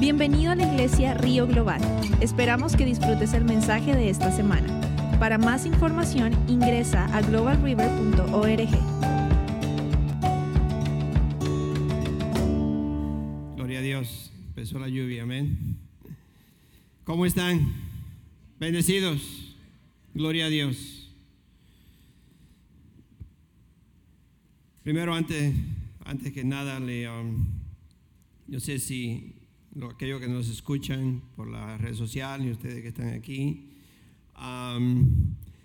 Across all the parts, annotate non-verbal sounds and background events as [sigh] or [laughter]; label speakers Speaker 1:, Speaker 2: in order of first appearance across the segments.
Speaker 1: Bienvenido a la iglesia Río Global. Esperamos que disfrutes el mensaje de esta semana. Para más información ingresa a globalriver.org.
Speaker 2: Gloria a Dios. Empezó la lluvia, amén. ¿Cómo están? Bendecidos. Gloria a Dios. Primero, antes, antes que nada, le, um, yo sé si aquellos que nos escuchan por la red social y ustedes que están aquí,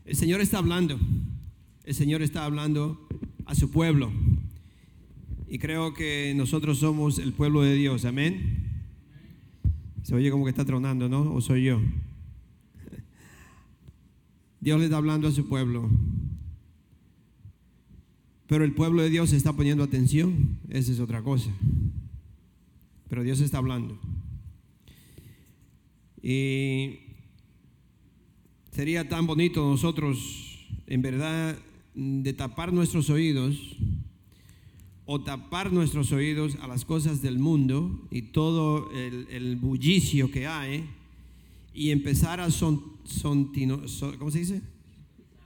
Speaker 2: el Señor está hablando. El Señor está hablando a su pueblo. Y creo que nosotros somos el pueblo de Dios, amén. Se oye como que está tronando, ¿no? ¿O soy yo? Dios le está hablando a su pueblo. Pero el pueblo de Dios está poniendo atención. Esa es otra cosa. Pero Dios está hablando. Y sería tan bonito nosotros, en verdad, de tapar nuestros oídos o tapar nuestros oídos a las cosas del mundo y todo el, bullicio que hay y empezar a son, sontino- so- ¿cómo se dice?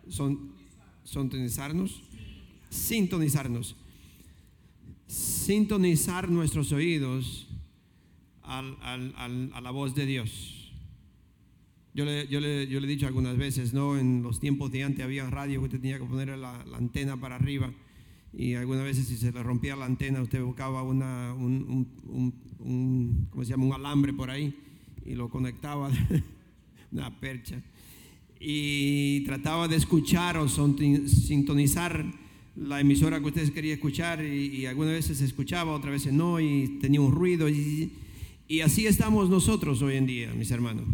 Speaker 2: Son, sintonizarnos, sintonizarnos, sintonizar nuestros oídos al- al- al- a la voz de Dios. Yo le, yo, le, yo le he dicho algunas veces, ¿no? En los tiempos de antes había radio que usted tenía que poner la, la antena para arriba y algunas veces si se le rompía la antena usted buscaba una, un, un, un- ¿cómo se llama? un alambre por ahí y lo conectaba, [laughs] una percha, y trataba de escuchar o sintonizar la emisora que usted quería escuchar y, y algunas veces se escuchaba, otras veces no y tenía un ruido y, y así estamos nosotros hoy en día, mis hermanos.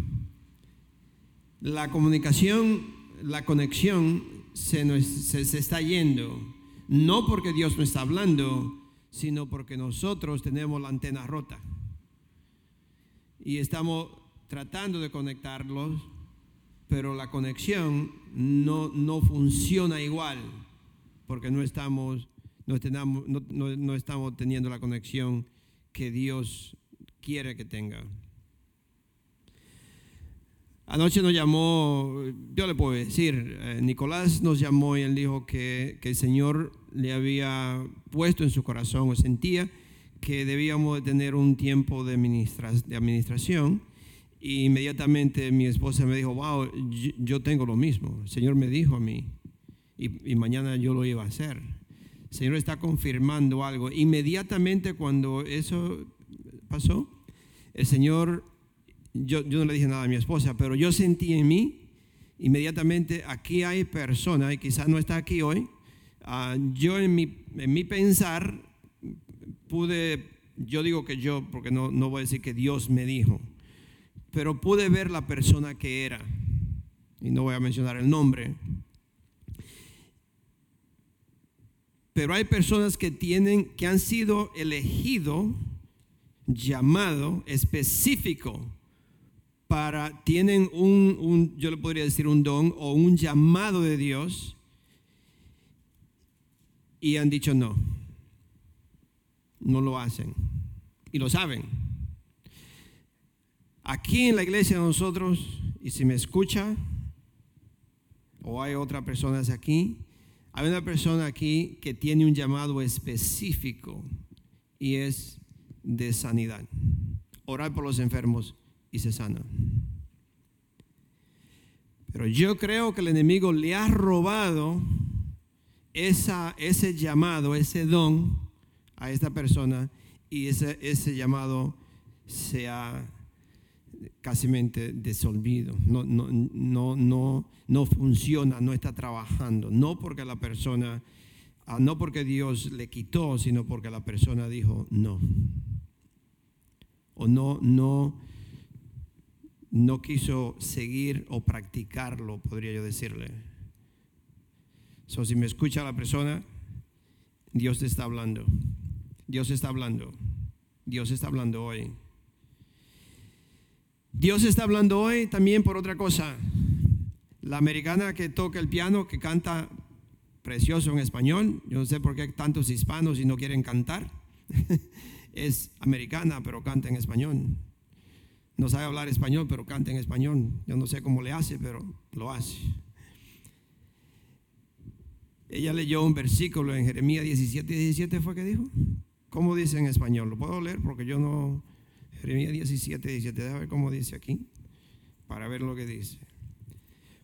Speaker 2: La comunicación, la conexión se, nos- se- está yendo, no porque Dios no está hablando, sino porque nosotros tenemos la antena rota. Y estamos tratando de conectarlos, pero la conexión no, no funciona igual, porque no estamos, no- no- no estamos teniendo la conexión que Dios quiere que tenga. Anoche nos llamó, yo le puedo decir, eh, Nicolás nos llamó y él dijo que, que el Señor le había puesto en su corazón o sentía que debíamos de tener un tiempo de, administra- de administración. Y inmediatamente mi esposa me dijo, wow, yo, yo tengo lo mismo. El Señor me dijo a mí y, y mañana yo lo iba a hacer. El Señor está confirmando algo. Inmediatamente cuando eso pasó, el Señor yo, yo no le dije nada a mi esposa, pero yo sentí en mí inmediatamente, aquí hay personas, y quizás no está aquí hoy, ah, yo en mi, en mi pensar pude, yo digo que yo, porque no, no voy a decir que Dios me dijo, pero pude ver la persona que era, y no voy a mencionar el nombre, pero hay personas que tienen, que han sido elegido, llamado específico para, tienen un, yo le podría decir un don o un llamado de Dios y han dicho no, no lo hacen y lo saben. Aquí en la iglesia de nosotros, y si me escucha, o hay otras personas aquí, hay una persona aquí que tiene un llamado específico y es de sanidad. Orar por los enfermos y se sana. Pero yo creo que el enemigo le ha robado esa, ese llamado, ese don a esta persona y ese, ese llamado se ha casi desolvido. No, no, no, no, no funciona, no está trabajando. No porque la persona, ah, no porque Dios le quitó, sino porque la persona dijo no. O no, no, no quiso seguir o practicarlo, podría yo decirle. So, si me escucha la persona, Dios te está hablando. Dios está hablando. Dios está hablando hoy. Dios está hablando hoy también por otra cosa. La americana que toca el piano, que canta precioso en español, yo no sé por qué tantos hispanos y no quieren cantar. [laughs] es americana, pero canta en español. no sabe hablar español, pero canta en español. Yo no sé cómo le hace, pero lo hace. Ella leyó un versículo en Jeremías 17, 17 fue que dijo. ¿Cómo dice en español? Lo puedo leer porque yo no... Jeremías 17, 17, déjame ver cómo dice aquí, para ver lo que dice.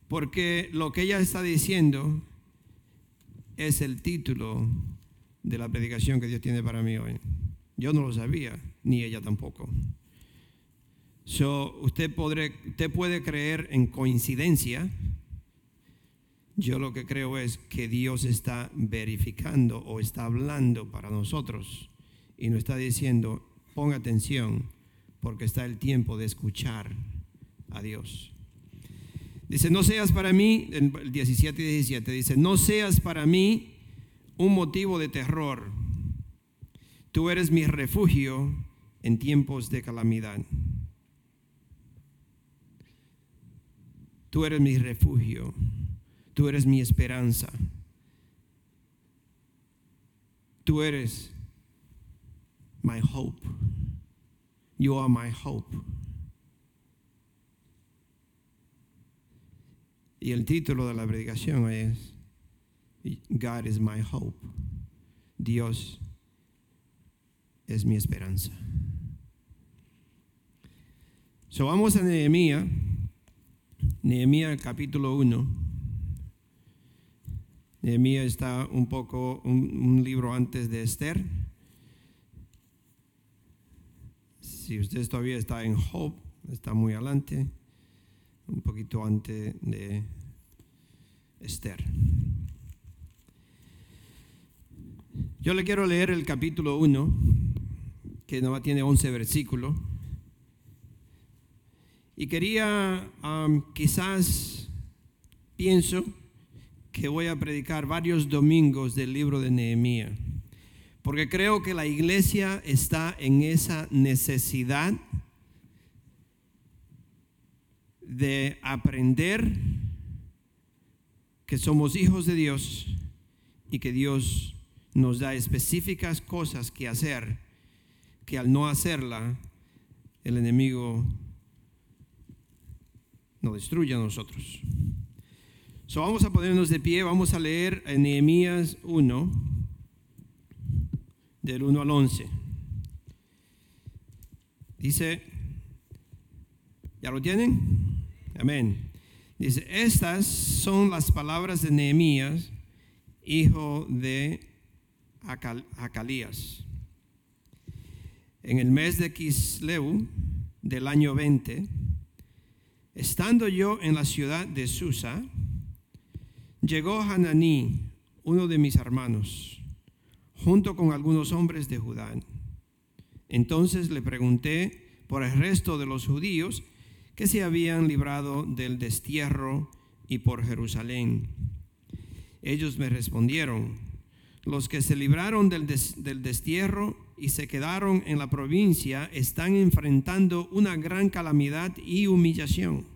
Speaker 2: Porque lo que ella está diciendo es el título de la predicación que Dios tiene para mí hoy. Yo no lo sabía, ni ella tampoco. So, usted, podré, puede creer en coincidencia. Yo lo que creo es que Dios está verificando o está hablando para nosotros y nos está diciendo, ponga atención porque está el tiempo de escuchar a Dios. Dice, no seas para mí, el 17 y 17, dice, no seas para mí un motivo de terror. Tú eres mi refugio en tiempos de calamidad. Tú eres mi refugio. Tú eres mi esperanza. Tú eres my hope. You are my hope. Y el título de la predicación es God is my hope. Dios es mi esperanza. So vamos a Nehemías Nehemías capítulo 1. Nehemías está un poco, un, libro antes de Esther. Si usted todavía está en Job, está muy adelante, un poquito antes de Esther. Yo le quiero leer el capítulo 1, que no tiene 11 versículos. Y quería, quizás, pienso que voy a predicar varios domingos del libro de Nehemías, porque creo que la iglesia está en esa necesidad de aprender que somos hijos de Dios y que Dios nos da específicas cosas que hacer, que al no hacerla, el enemigo no destruye a nosotros. So, vamos a ponernos de pie, vamos a leer en Nehemías 1, del 1 al 11. Dice, ¿ya lo tienen? Amén. Dice, estas son las palabras de Nehemías, hijo de Acalías. En el mes de Kisleu del año 20, Estando yo en la ciudad de Susa, llegó Hananí, uno de mis hermanos, junto con algunos hombres de Judá. Entonces le pregunté por el resto de los judíos que se habían librado del destierro y por Jerusalén. Ellos me respondieron, los que se libraron del, del destierro y se quedaron en la provincia están enfrentando una gran calamidad y humillación.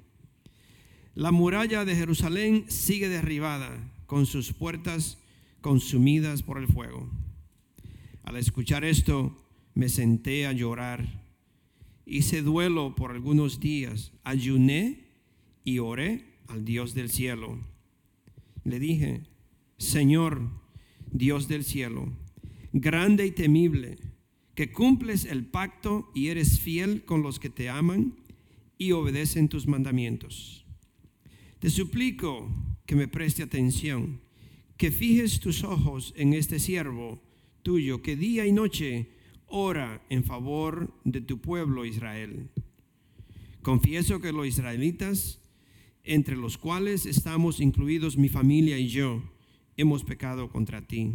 Speaker 2: La muralla de Jerusalén sigue derribada, con sus puertas consumidas por el fuego. Al escuchar esto, me senté a llorar. Hice duelo por algunos días, ayuné y oré al Dios del cielo. Le dije, Señor, Dios del cielo, grande y temible, que cumples el pacto y eres fiel con los que te aman y obedecen tus mandamientos. Te suplico que me preste atención, que fijes tus ojos en este siervo tuyo, que día y noche ora en favor de tu pueblo Israel. Confieso que los israelitas, entre los cuales estamos incluidos mi familia y yo, hemos pecado contra ti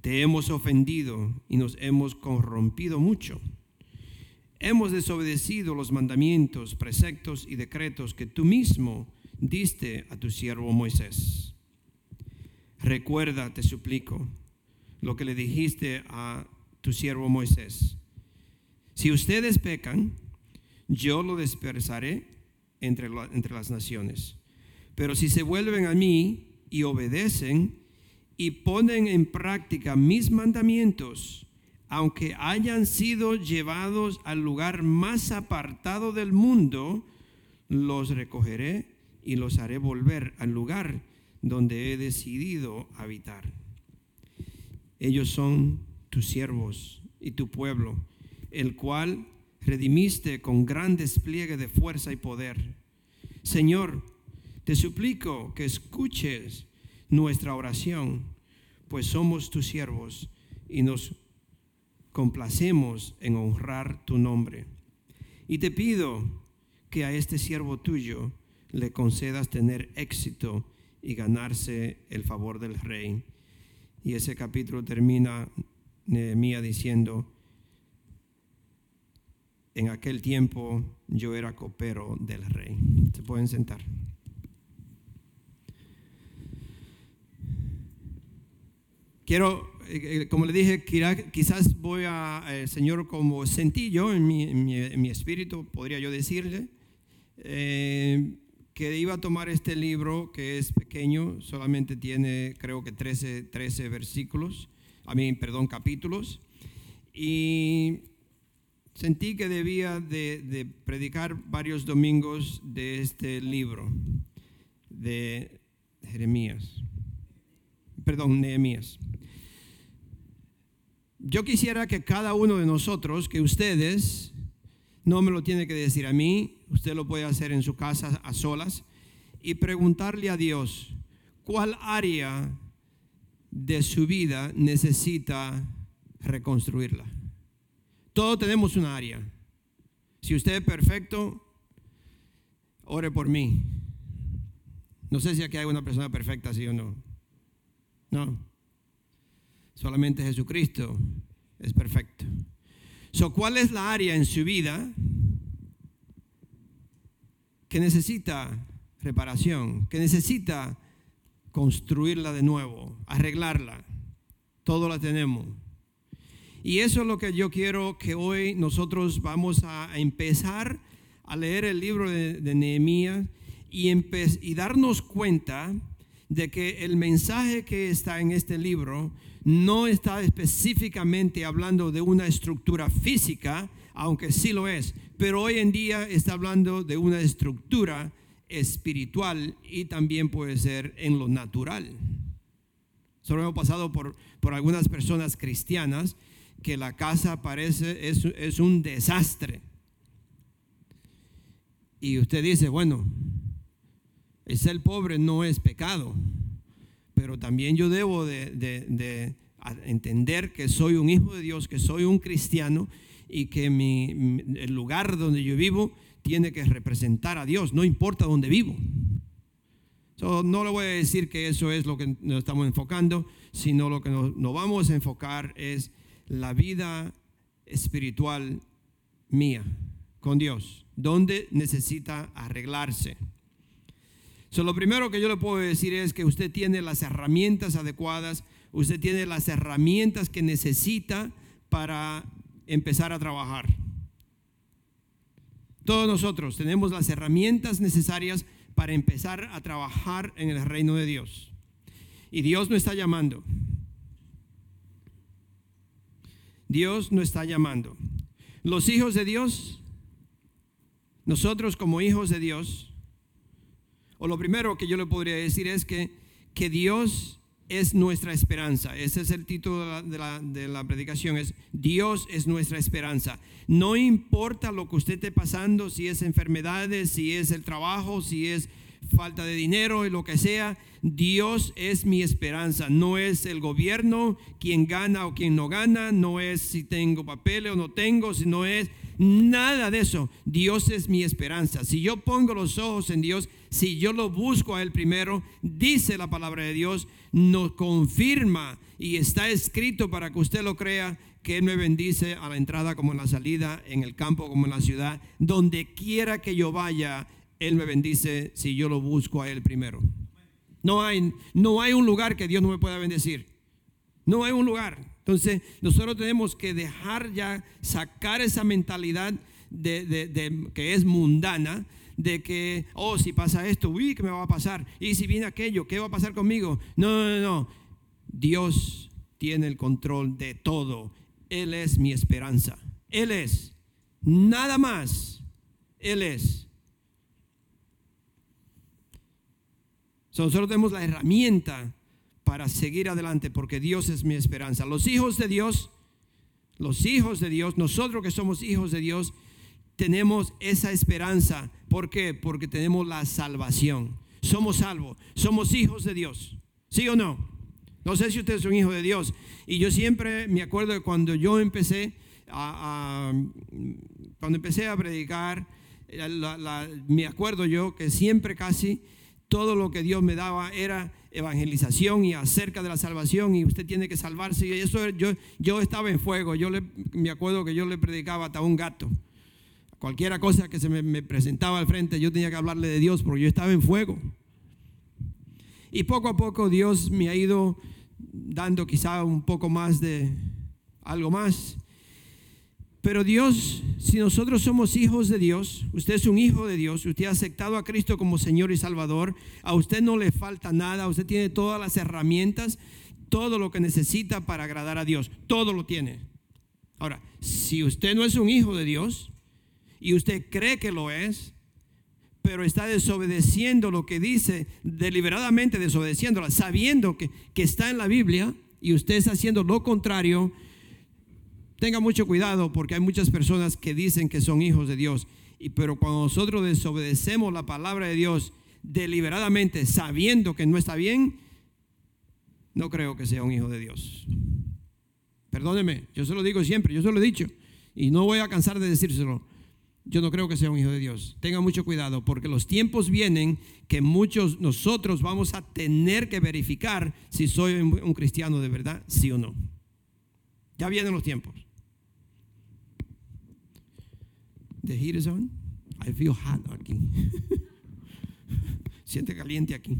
Speaker 2: te hemos ofendido y nos hemos corrompido mucho. Hemos desobedecido los mandamientos, preceptos y decretos que tú mismo diste a tu siervo Moisés. Recuerda, te suplico, lo que le dijiste a tu siervo Moisés. Si ustedes pecan, yo lo dispersaré entre, entre las naciones. Pero si se vuelven a mí y obedecen, y ponen en práctica mis mandamientos, aunque hayan sido llevados al lugar más apartado del mundo, los recogeré y los haré volver al lugar donde he decidido habitar. Ellos son tus siervos y tu pueblo, el cual redimiste con gran despliegue de fuerza y poder. Señor, te suplico que escuches nuestra oración, pues somos tus siervos y nos complacemos en honrar tu nombre. Y te pido que a este siervo tuyo le concedas tener éxito y ganarse el favor del rey. Y ese capítulo termina Nehemías diciendo, en aquel tiempo yo era copero del rey. Se pueden sentar. Quiero, eh, eh, como le dije, quizás voy a, el Señor como sentí yo en mi, espíritu, podría yo decirle, eh, que iba a tomar este libro que es pequeño, solamente tiene creo que 13, 13 versículos, a mí, perdón, capítulos, y sentí que debía de, predicar varios domingos de este libro de Jeremías, perdón, Nehemías. Yo quisiera que cada uno de nosotros, que ustedes, no me lo tiene que decir a mí, usted lo puede hacer en su casa a solas, y preguntarle a Dios cuál área de su vida necesita reconstruirla. Todos tenemos un área. Si usted es perfecto, ore por mí. No sé si aquí hay una persona perfecta, sí o no. No. Solamente Jesucristo es perfecto. So, ¿Cuál es la área en su vida que necesita reparación, que necesita construirla de nuevo, arreglarla? Todo la tenemos. Y eso es lo que yo quiero que hoy nosotros vamos a empezar a leer el libro de, Nehemías y, y darnos cuenta de que el mensaje que está en este libro no está específicamente hablando de una estructura física, aunque sí lo es, pero hoy en día está hablando de una estructura espiritual y también puede ser en lo natural. Solo hemos pasado por, por algunas personas cristianas que la casa parece es, es un desastre. Y usted dice, bueno, ser pobre no es pecado, pero también yo debo de, de, entender que soy un hijo de Dios, que soy un cristiano y que el lugar donde yo vivo tiene que representar a Dios, no importa dónde vivo. no le voy a decir que eso es lo que nos estamos enfocando, sino lo que nos, nos vamos a enfocar es la vida espiritual mía con Dios, donde necesita arreglarse. Lo primero que yo le puedo decir es que usted tiene las herramientas adecuadas, usted tiene las herramientas que necesita para empezar a trabajar. Todos nosotros tenemos las herramientas necesarias para empezar a trabajar en el reino de Dios. Y Dios nos está llamando. Dios nos está llamando. Los hijos de Dios, nosotros como hijos de Dios, o lo primero que yo le podría decir es que, que Dios es nuestra esperanza. Ese es el título de la, predicación, es Dios es nuestra esperanza. No importa lo que usted esté pasando, si es enfermedades, si es el trabajo, si es falta de dinero y lo que sea, Dios es mi esperanza. No es el gobierno quien gana o quien no gana, no es si tengo papeles o no tengo, sino es nada de eso. Dios es mi esperanza. Si yo pongo los ojos en Dios, si yo lo busco a Él primero, dice la palabra de Dios, nos confirma y está escrito para que usted lo crea que Él me bendice a la entrada como en la salida, en el campo como en la ciudad, donde quiera que yo vaya, Él me bendice si yo lo busco a Él primero. No hay, no hay un lugar que Dios no me pueda bendecir. No hay un lugar. Entonces, nosotros tenemos que dejar ya, sacar esa mentalidad de, que es mundana, de que, oh, si pasa esto, uy, ¿qué me va a pasar? Y si viene aquello, ¿qué va a pasar conmigo? No, no, no. Dios tiene el control de todo Él es mi esperanza. Él es. Nada más. Él es. nosotros tenemos la herramienta para seguir adelante porque Dios es mi esperanza. Los hijos de Dios, los hijos de Dios, nosotros que somos hijos de Dios, tenemos esa esperanza. ¿Por qué? Porque tenemos la salvación. Somos salvos, somos hijos de Dios. ¿Sí o no? No sé si ustedes son hijos de Dios. Y yo siempre me acuerdo de cuando yo empecé a, cuando empecé a predicar, me acuerdo yo que siempre casi todo lo que Dios me daba era evangelización y acerca de la salvación y usted tiene que salvarse. Y eso yo, yo estaba en fuego. Yo le, me acuerdo que yo le predicaba hasta un gato. Cualquiera cosa que se me, me presentaba al frente, yo tenía que hablarle de Dios porque yo estaba en fuego. Y poco a poco Dios me ha ido dando quizá un poco más de algo más. Pero Dios, si nosotros somos hijos de Dios, usted es un hijo de Dios, usted ha aceptado a Cristo como Señor y Salvador, a usted no le falta nada, usted tiene todas las herramientas, todo lo que necesita para agradar a Dios, todo lo tiene. Ahora, si usted no es un hijo de Dios y usted cree que lo es, pero está desobedeciendo lo que dice, deliberadamente desobedeciéndola, sabiendo que, que está en la Biblia y usted está haciendo lo contrario, Tenga mucho cuidado porque hay muchas personas que dicen que son hijos de Dios, y, pero cuando nosotros desobedecemos la palabra de Dios deliberadamente, sabiendo que no está bien, no creo que sea un hijo de Dios. Perdóneme, yo se lo digo siempre, yo se lo he dicho, y no voy a cansar de decírselo. Yo no creo que sea un hijo de Dios. Tenga mucho cuidado porque los tiempos vienen que muchos nosotros vamos a tener que verificar si soy un cristiano de verdad, sí o no. Ya vienen los tiempos. The heat is on. I feel hot aquí. [laughs] Siente caliente aquí.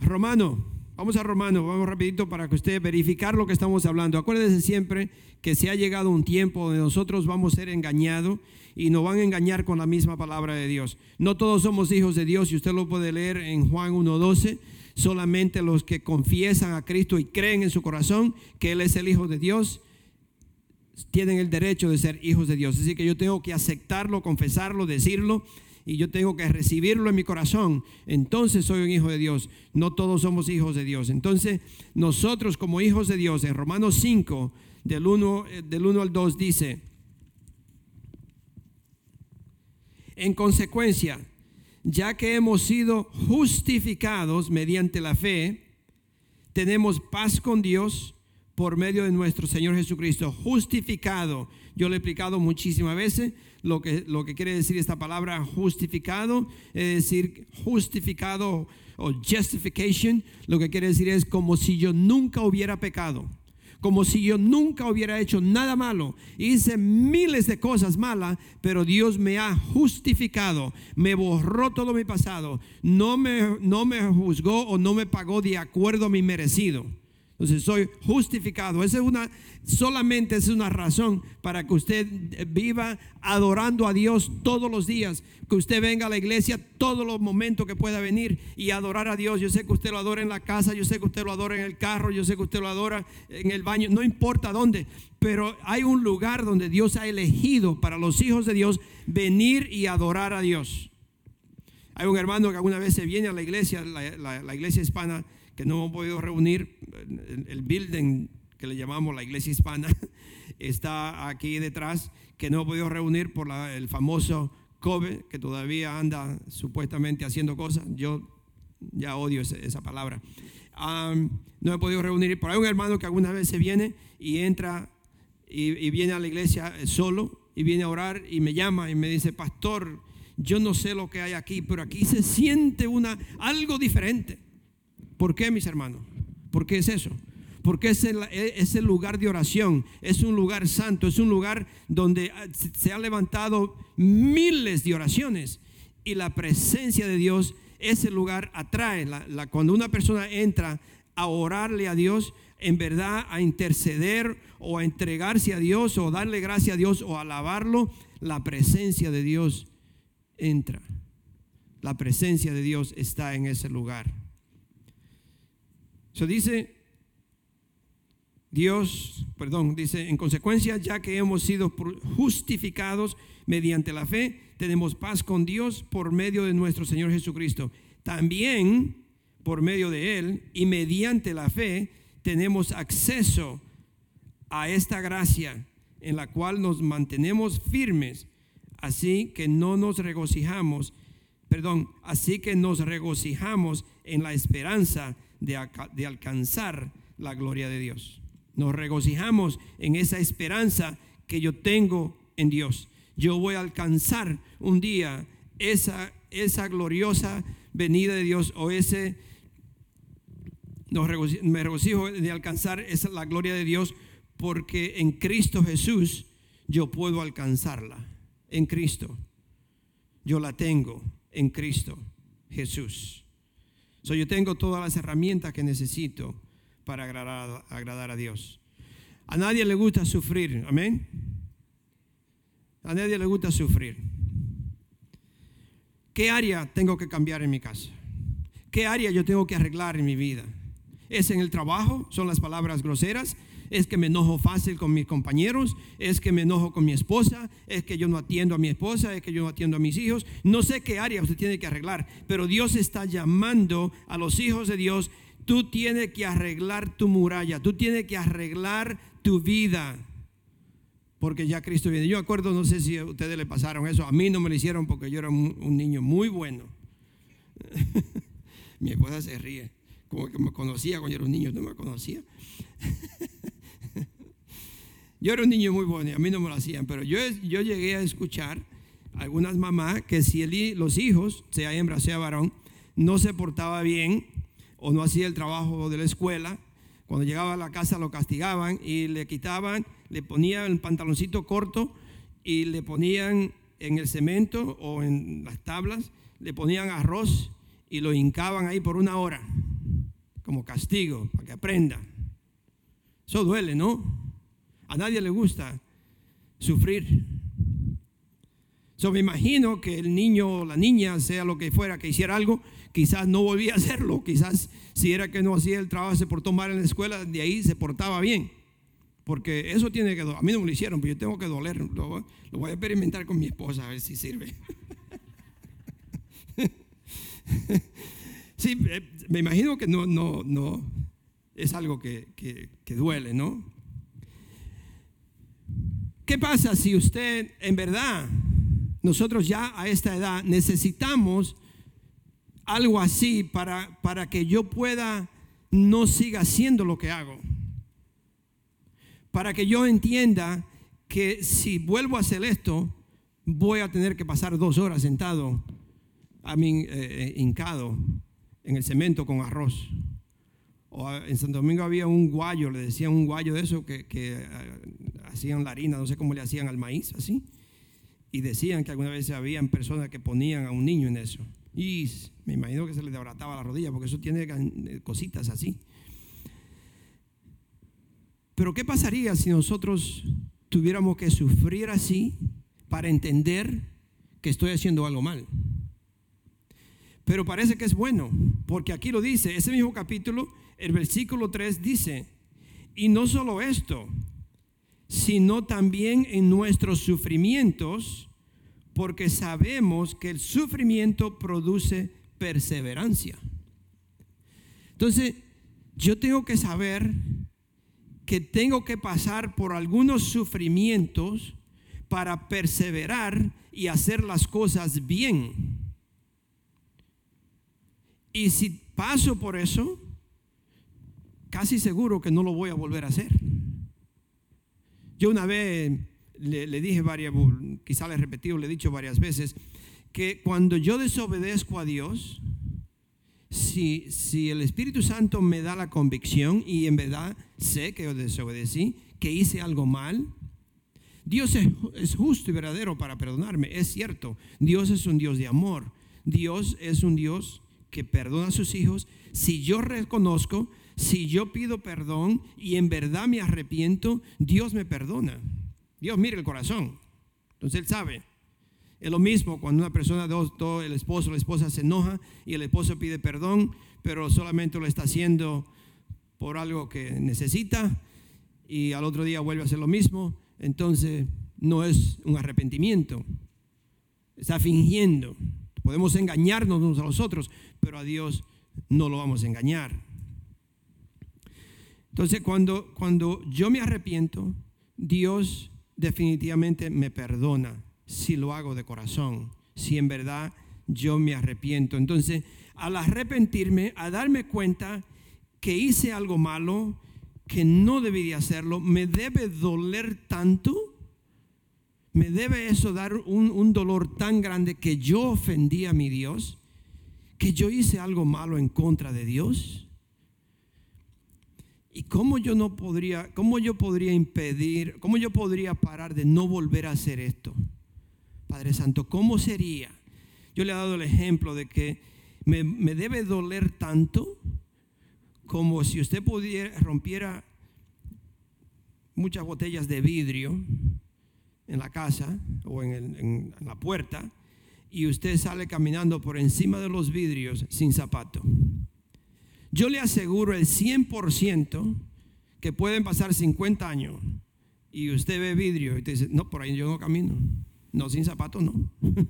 Speaker 2: Romano, vamos a Romano, vamos rapidito para que usted verificar lo que estamos hablando. Acuérdese siempre que se ha llegado un tiempo donde nosotros vamos a ser engañados y nos van a engañar con la misma palabra de Dios. No todos somos hijos de Dios y usted lo puede leer en Juan 1.12 solamente los que confiesan a Cristo y creen en su corazón que Él es el Hijo de Dios, tienen el derecho de ser hijos de Dios. Así que yo tengo que aceptarlo, confesarlo, decirlo y yo tengo que recibirlo en mi corazón. Entonces soy un hijo de Dios. No todos somos hijos de Dios. Entonces nosotros como hijos de Dios, en Romanos 5, del 1, eh, del 1 al 2 dice, en consecuencia, ya que hemos sido justificados mediante la fe, tenemos paz con Dios por medio de nuestro Señor Jesucristo. Justificado. Yo le he explicado muchísimas veces lo que, lo que quiere decir esta palabra justificado, es decir, justificado o justification, lo que quiere decir es como si yo nunca hubiera pecado como si yo nunca hubiera hecho nada malo. Hice miles de cosas malas, pero Dios me ha justificado, me borró todo mi pasado, no me, no me juzgó o no me pagó de acuerdo a mi merecido. Entonces soy justificado. Esa es una, solamente es una razón para que usted viva adorando a Dios todos los días. Que usted venga a la iglesia todos los momentos que pueda venir y adorar a Dios. Yo sé que usted lo adora en la casa, yo sé que usted lo adora en el carro, yo sé que usted lo adora en el baño, no importa dónde. Pero hay un lugar donde Dios ha elegido para los hijos de Dios venir y adorar a Dios. Hay un hermano que alguna vez se viene a la iglesia, la iglesia hispana que no hemos podido reunir. El building que le llamamos la iglesia hispana [laughs] está aquí detrás, que no hemos podido reunir por el famoso COVID, que todavía anda supuestamente haciendo cosas. Yo ya odio esa, palabra. no he podido reunir, pero hay un hermano que alguna vez se viene y entra y, y, viene a la iglesia solo y viene a orar y me llama y me dice, pastor, yo no sé lo que hay aquí, pero aquí se siente una, algo diferente. ¿Por qué, mis hermanos? ¿Por qué es eso? Porque es el, es el lugar de oración, es un lugar santo, es un lugar donde ah, se han levantado miles de oraciones y la presencia de Dios, ese lugar atrae. La, cuando una persona entra a orarle a Dios, en verdad a interceder o a entregarse a Dios o darle gracia a Dios o alabarlo, la presencia de Dios entra. La presencia de Dios está en ese lugar. Se dice, Dios, perdón, dice, en consecuencia, ya que hemos sido justificados mediante la fe, tenemos paz con Dios por medio de nuestro Señor Jesucristo. También por medio de Él y mediante la fe tenemos acceso a esta gracia en la cual nos mantenemos firmes, así que no nos regocijamos, perdón, así que nos regocijamos en la esperanza de, de alcanzar la gloria de Dios. Nos regocijamos en esa esperanza que yo tengo en Dios. Yo voy a alcanzar un día esa, esa gloriosa venida de Dios o ese me regocijo de alcanzar esa, la gloria de Dios porque en Cristo Jesús yo puedo alcanzarla. En Cristo. Yo la tengo en Cristo Jesús. So, yo tengo todas las herramientas que necesito para agradar, agradar a Dios. A nadie le gusta sufrir, amén. A nadie le gusta sufrir. ¿Qué área tengo que cambiar en mi casa? ¿Qué área yo tengo que arreglar en mi vida? ¿Es en el trabajo? ¿Son las palabras groseras? Es que me enojo fácil con mis compañeros, es que me enojo con mi esposa, es que yo no atiendo a mi esposa, es que yo no atiendo a mis hijos. No sé qué área usted tiene que arreglar, pero Dios está llamando a los hijos de Dios. Tú tienes que arreglar tu muralla, tú tienes que arreglar tu vida. Porque ya Cristo viene. Yo acuerdo, no sé si a ustedes le pasaron eso, a mí no me lo hicieron porque yo era un, niño muy bueno. [laughs] mi esposa se ríe, como que me conocía cuando yo era un niño, no me conocía. [laughs] Yo era un niño muy bueno a mí no me lo hacían, pero yo, yo llegué a escuchar algunas mamás que si los hijos, sea hembra, sea varón, no se portaba bien o no hacía el trabajo de la escuela, cuando llegaba a la casa lo castigaban y le quitaban, le ponían el pantaloncito corto y le ponían en el cemento o en las tablas, le ponían arroz y lo hincaban ahí por una hora, como castigo, para que aprenda. Eso duele, ¿no? A nadie le gusta sufrir. So, me imagino que el niño o la niña, sea lo que fuera, que hiciera algo, quizás no volvía a hacerlo, quizás si era que no hacía el trabajo, se portó mal en la escuela, de ahí se portaba bien. Porque eso tiene que A mí no me lo hicieron, pero yo tengo que doler. Lo, voy a experimentar con mi esposa a ver si sirve. [laughs] sí, eh, me imagino que no, no, no es algo que, que duele, ¿no? ¿Qué pasa si usted en verdad, nosotros ya a esta edad necesitamos algo así para, para que yo pueda no siga haciendo lo que hago? Para que yo entienda que si vuelvo a hacer esto, voy a tener que pasar dos horas sentado, a mí, eh, eh, hincado en el cemento con arroz. O en Santo Domingo había un guayo, le decían un guayo de eso que, que eh, hacían la harina, no sé cómo le hacían al maíz, así. Y decían que alguna vez habían personas que ponían a un niño en eso. Y me imagino que se le desbarataba la rodilla, porque eso tiene eh, cositas así. Pero ¿qué pasaría si nosotros tuviéramos que sufrir así para entender que estoy haciendo algo mal? Pero parece que es bueno, porque aquí lo dice, ese mismo capítulo el versículo 3 dice, y no solo esto, sino también en nuestros sufrimientos, porque sabemos que el sufrimiento produce perseverancia. Entonces, yo tengo que saber que tengo que pasar por algunos sufrimientos para perseverar y hacer las cosas bien. Y si paso por eso, casi seguro que no lo voy a volver a hacer. Yo una vez le, dije varias, quizá le he repetido, le he dicho varias veces, que cuando yo desobedezco a Dios, si, si el Espíritu Santo me da la convicción y en verdad sé que yo desobedecí, que hice algo mal, Dios es, es, justo y verdadero para perdonarme. Es cierto, Dios es un Dios de amor. Dios es un Dios que perdona a sus hijos. Si yo reconozco si yo pido perdón y en verdad me arrepiento, Dios me perdona. Dios mira el corazón. Entonces Él sabe. Es lo mismo cuando una persona, dos, el esposo la esposa se enoja y el esposo pide perdón, pero solamente lo está haciendo por algo que necesita y al otro día vuelve a hacer lo mismo, entonces no es un arrepentimiento. Está fingiendo. Podemos engañarnos unos a los otros, pero a Dios no lo vamos a engañar. Entonces, cuando, cuando yo me arrepiento, Dios definitivamente me perdona si lo hago de corazón, si en verdad yo me arrepiento. Entonces, al arrepentirme, a darme cuenta que hice algo malo, que no debería hacerlo, me debe doler tanto, me debe eso dar un, un dolor tan grande que yo ofendí a mi Dios, que yo hice algo malo en contra de Dios. ¿Y cómo yo no podría, cómo yo podría impedir, cómo yo podría parar de no volver a hacer esto? Padre Santo, ¿cómo sería? Yo le he dado el ejemplo de que me, debe doler tanto como si usted pudiera, rompiera muchas botellas de vidrio en la casa o en, en, la puerta y usted sale caminando por encima de los vidrios sin zapato. Yo le aseguro el 100% que pueden pasar 50 años y usted ve vidrio y te dice, no, por ahí yo no camino. No, sin zapato no. [laughs]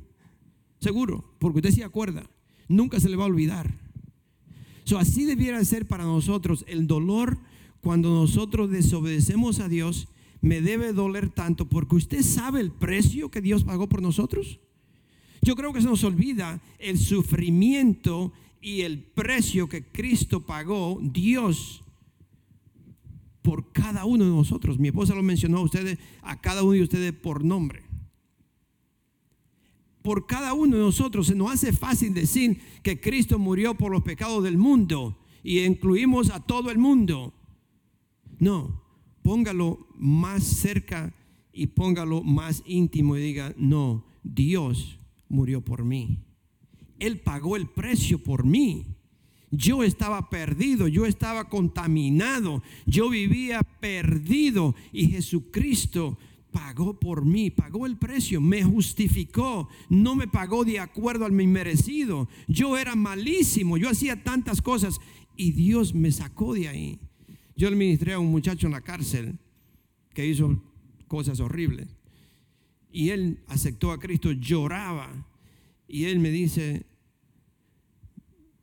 Speaker 2: Seguro, porque usted se acuerda. Nunca se le va a olvidar. So, así debiera ser para nosotros el dolor cuando nosotros desobedecemos a Dios. Me debe doler tanto porque usted sabe el precio que Dios pagó por nosotros. Yo creo que se nos olvida el sufrimiento y el precio que Cristo pagó, Dios, por cada uno de nosotros. Mi esposa lo mencionó a ustedes, a cada uno de ustedes por nombre por cada uno de nosotros. Se nos hace fácil decir que Cristo murió por los pecados del mundo y incluimos a todo el mundo. No, póngalo más cerca y póngalo más íntimo y diga, no, Dios murió por mí. Él pagó el precio por mí. Yo estaba perdido, yo estaba contaminado, yo vivía perdido y Jesucristo pagó por mí, pagó el precio, me justificó, no me pagó de acuerdo al mi merecido. Yo era malísimo, yo hacía tantas cosas y Dios me sacó de ahí. Yo le ministré a un muchacho en la cárcel que hizo cosas horribles y él aceptó a Cristo, lloraba y él me dice,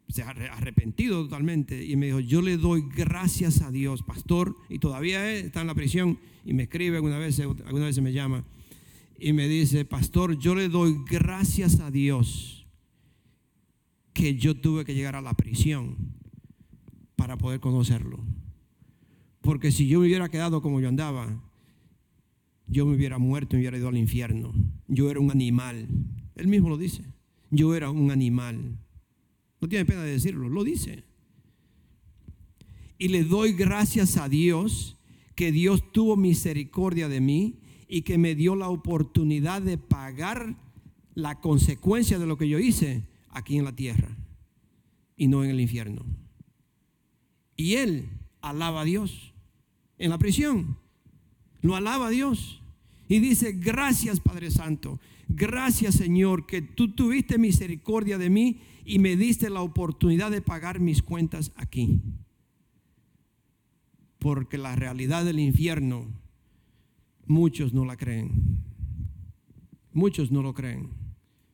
Speaker 2: se ha arrepentido totalmente y me dijo, yo le doy gracias a Dios, pastor, y todavía está en la prisión y me escribe alguna vez, alguna vez me llama y me dice, pastor, yo le doy gracias a Dios que yo tuve que llegar a la prisión para poder conocerlo. Porque si yo me hubiera quedado como yo andaba, yo me hubiera muerto y me hubiera ido al infierno. Yo era un animal. Él mismo lo dice. Yo era un animal. No tiene pena de decirlo, lo dice. Y le doy gracias a Dios que Dios tuvo misericordia de mí y que me dio la oportunidad de pagar la consecuencia de lo que yo hice aquí en la tierra y no en el infierno. Y él alaba a Dios en la prisión. Lo alaba a Dios. Y dice, gracias Padre Santo, gracias Señor, que tú tuviste misericordia de mí y me diste la oportunidad de pagar mis cuentas aquí. Porque la realidad del infierno, muchos no la creen. Muchos no lo creen.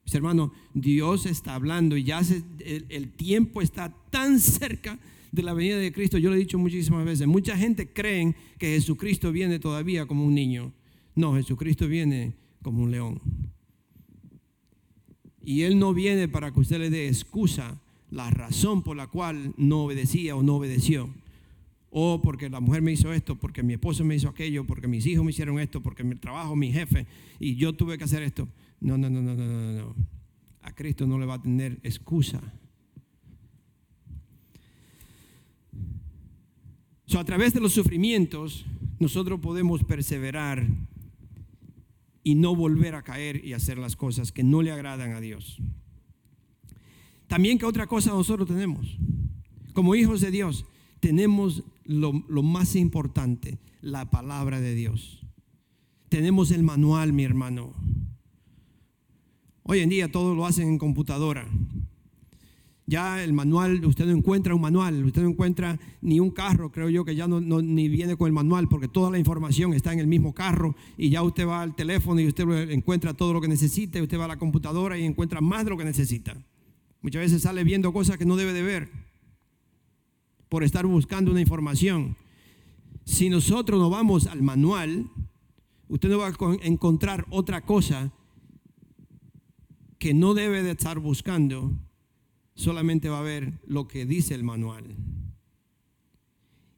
Speaker 2: Mis hermanos, Dios está hablando y ya el, el tiempo está tan cerca de la venida de Cristo. Yo lo he dicho muchísimas veces. Mucha gente cree que Jesucristo viene todavía como un niño. No, Jesucristo viene como un león. Y Él no viene para que usted le dé excusa la razón por la cual no obedecía o no obedeció. O porque la mujer me hizo esto, porque mi esposo me hizo aquello, porque mis hijos me hicieron esto, porque mi trabajo, mi jefe, y yo tuve que hacer esto. No, no, no, no, no, no. no. A Cristo no le va a tener excusa. So, a través de los sufrimientos, nosotros podemos perseverar y no volver a caer y hacer las cosas que no le agradan a Dios. También que otra cosa nosotros tenemos, como hijos de Dios, tenemos lo, más importante, la palabra de Dios. Tenemos el manual, mi hermano. Hoy en día todo lo hacen en computadora. Ya el manual, usted no encuentra un manual, usted no encuentra ni un carro, creo yo que ya no, ni viene con el manual, porque toda la información está en el mismo carro y ya usted va al teléfono y usted encuentra todo lo que necesita, y usted va a la computadora y encuentra más de lo que necesita. Muchas veces sale viendo cosas que no debe de ver por estar buscando una información. Si nosotros no vamos al manual, usted no va a encontrar otra cosa que no debe de estar buscando solamente va a ver lo que dice el manual.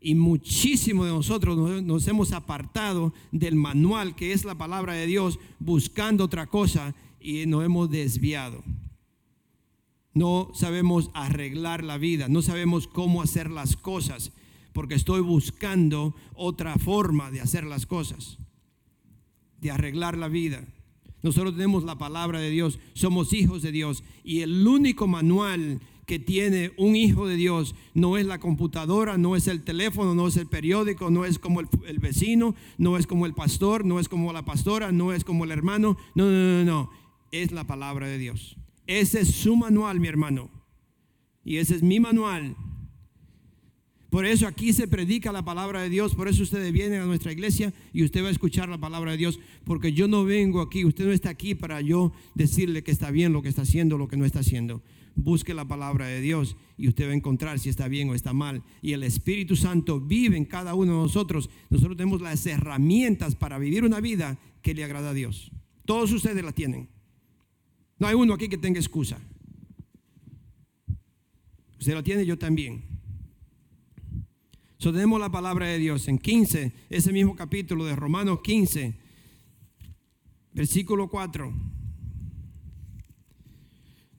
Speaker 2: Y muchísimo de nosotros nos, hemos apartado del manual que es la palabra de Dios buscando otra cosa y nos hemos desviado. No sabemos arreglar la vida, no sabemos cómo hacer las cosas, porque estoy buscando otra forma de hacer las cosas, de arreglar la vida. Nosotros tenemos la palabra de Dios, somos hijos de Dios y el único manual que tiene un hijo de Dios no es la computadora, no es el teléfono, no es el periódico, no es como el, vecino, no es como el pastor, no es como la pastora, no es como el hermano, no, no, no, no, es la palabra de Dios. Ese es su manual, mi hermano. Y ese es mi manual por eso aquí se predica la palabra de Dios, por eso ustedes vienen a nuestra iglesia y usted va a escuchar la palabra de Dios, porque yo no vengo aquí, usted no está aquí para yo decirle que está bien lo que está haciendo, lo que no está haciendo. Busque la palabra de Dios y usted va a encontrar si está bien o está mal. Y el Espíritu Santo vive en cada uno de nosotros. Nosotros tenemos las herramientas para vivir una vida que le agrada a Dios. Todos ustedes la tienen. No hay uno aquí que tenga excusa. Usted la tiene, yo también. So, tenemos la palabra de Dios en 15, ese mismo capítulo de Romanos 15, versículo 4.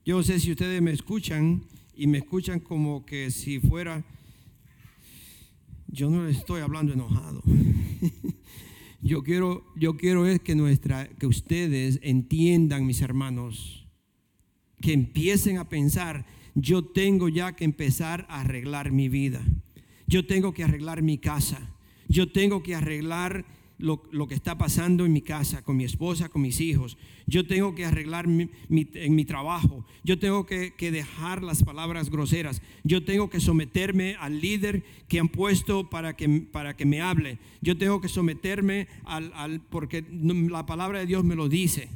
Speaker 2: Yo no sé si ustedes me escuchan y me escuchan como que si fuera, yo no les estoy hablando enojado. [laughs] yo quiero, yo quiero es que nuestra, que ustedes entiendan, mis hermanos, que empiecen a pensar, yo tengo ya que empezar a arreglar mi vida. Yo tengo que arreglar mi casa. Yo tengo que arreglar lo, que está pasando en mi casa, con mi esposa, con mis hijos. Yo tengo que arreglar en mi trabajo. Yo tengo que, dejar las palabras groseras. Yo tengo que someterme al líder que han puesto para que, para que me hable. Yo tengo que someterme al, porque la palabra de Dios me lo dice.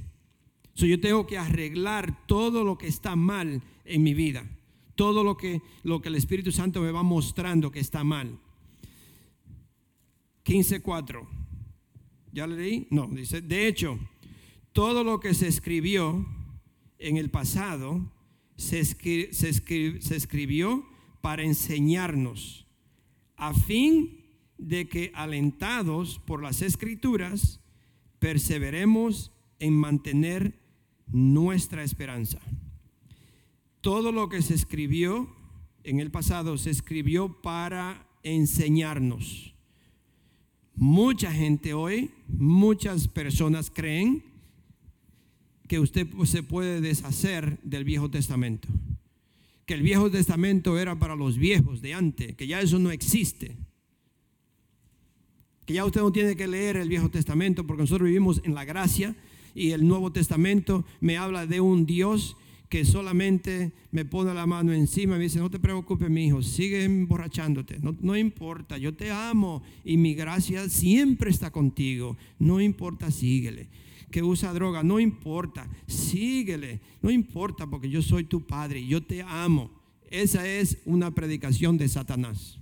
Speaker 2: yo tengo que arreglar todo lo que está mal en mi vida todo lo que, lo que el Espíritu Santo me va mostrando que está mal. 15.4. ¿Ya le leí? No, dice, de hecho, todo lo que se escribió en el pasado se, se, se escribió para enseñarnos, a fin de que alentados por las escrituras, perseveremos en mantener nuestra esperanza todo lo que se escribió en el pasado se escribió para enseñarnos. Mucha gente hoy, muchas personas creen que usted se puede deshacer del Viejo Testamento. Que el Viejo Testamento era para los viejos de antes, que ya eso no existe. Que ya usted no tiene que leer el Viejo Testamento porque nosotros vivimos en la gracia y el Nuevo Testamento me habla de un Dios que solamente me pone la mano encima y me dice, no te preocupes, mi hijo, sigue emborrachándote, no, no importa, yo te amo y mi gracia siempre está contigo, no importa, síguele. Que usa droga, no importa, síguele, no importa porque yo soy tu padre, yo te amo. Esa es una predicación de Satanás.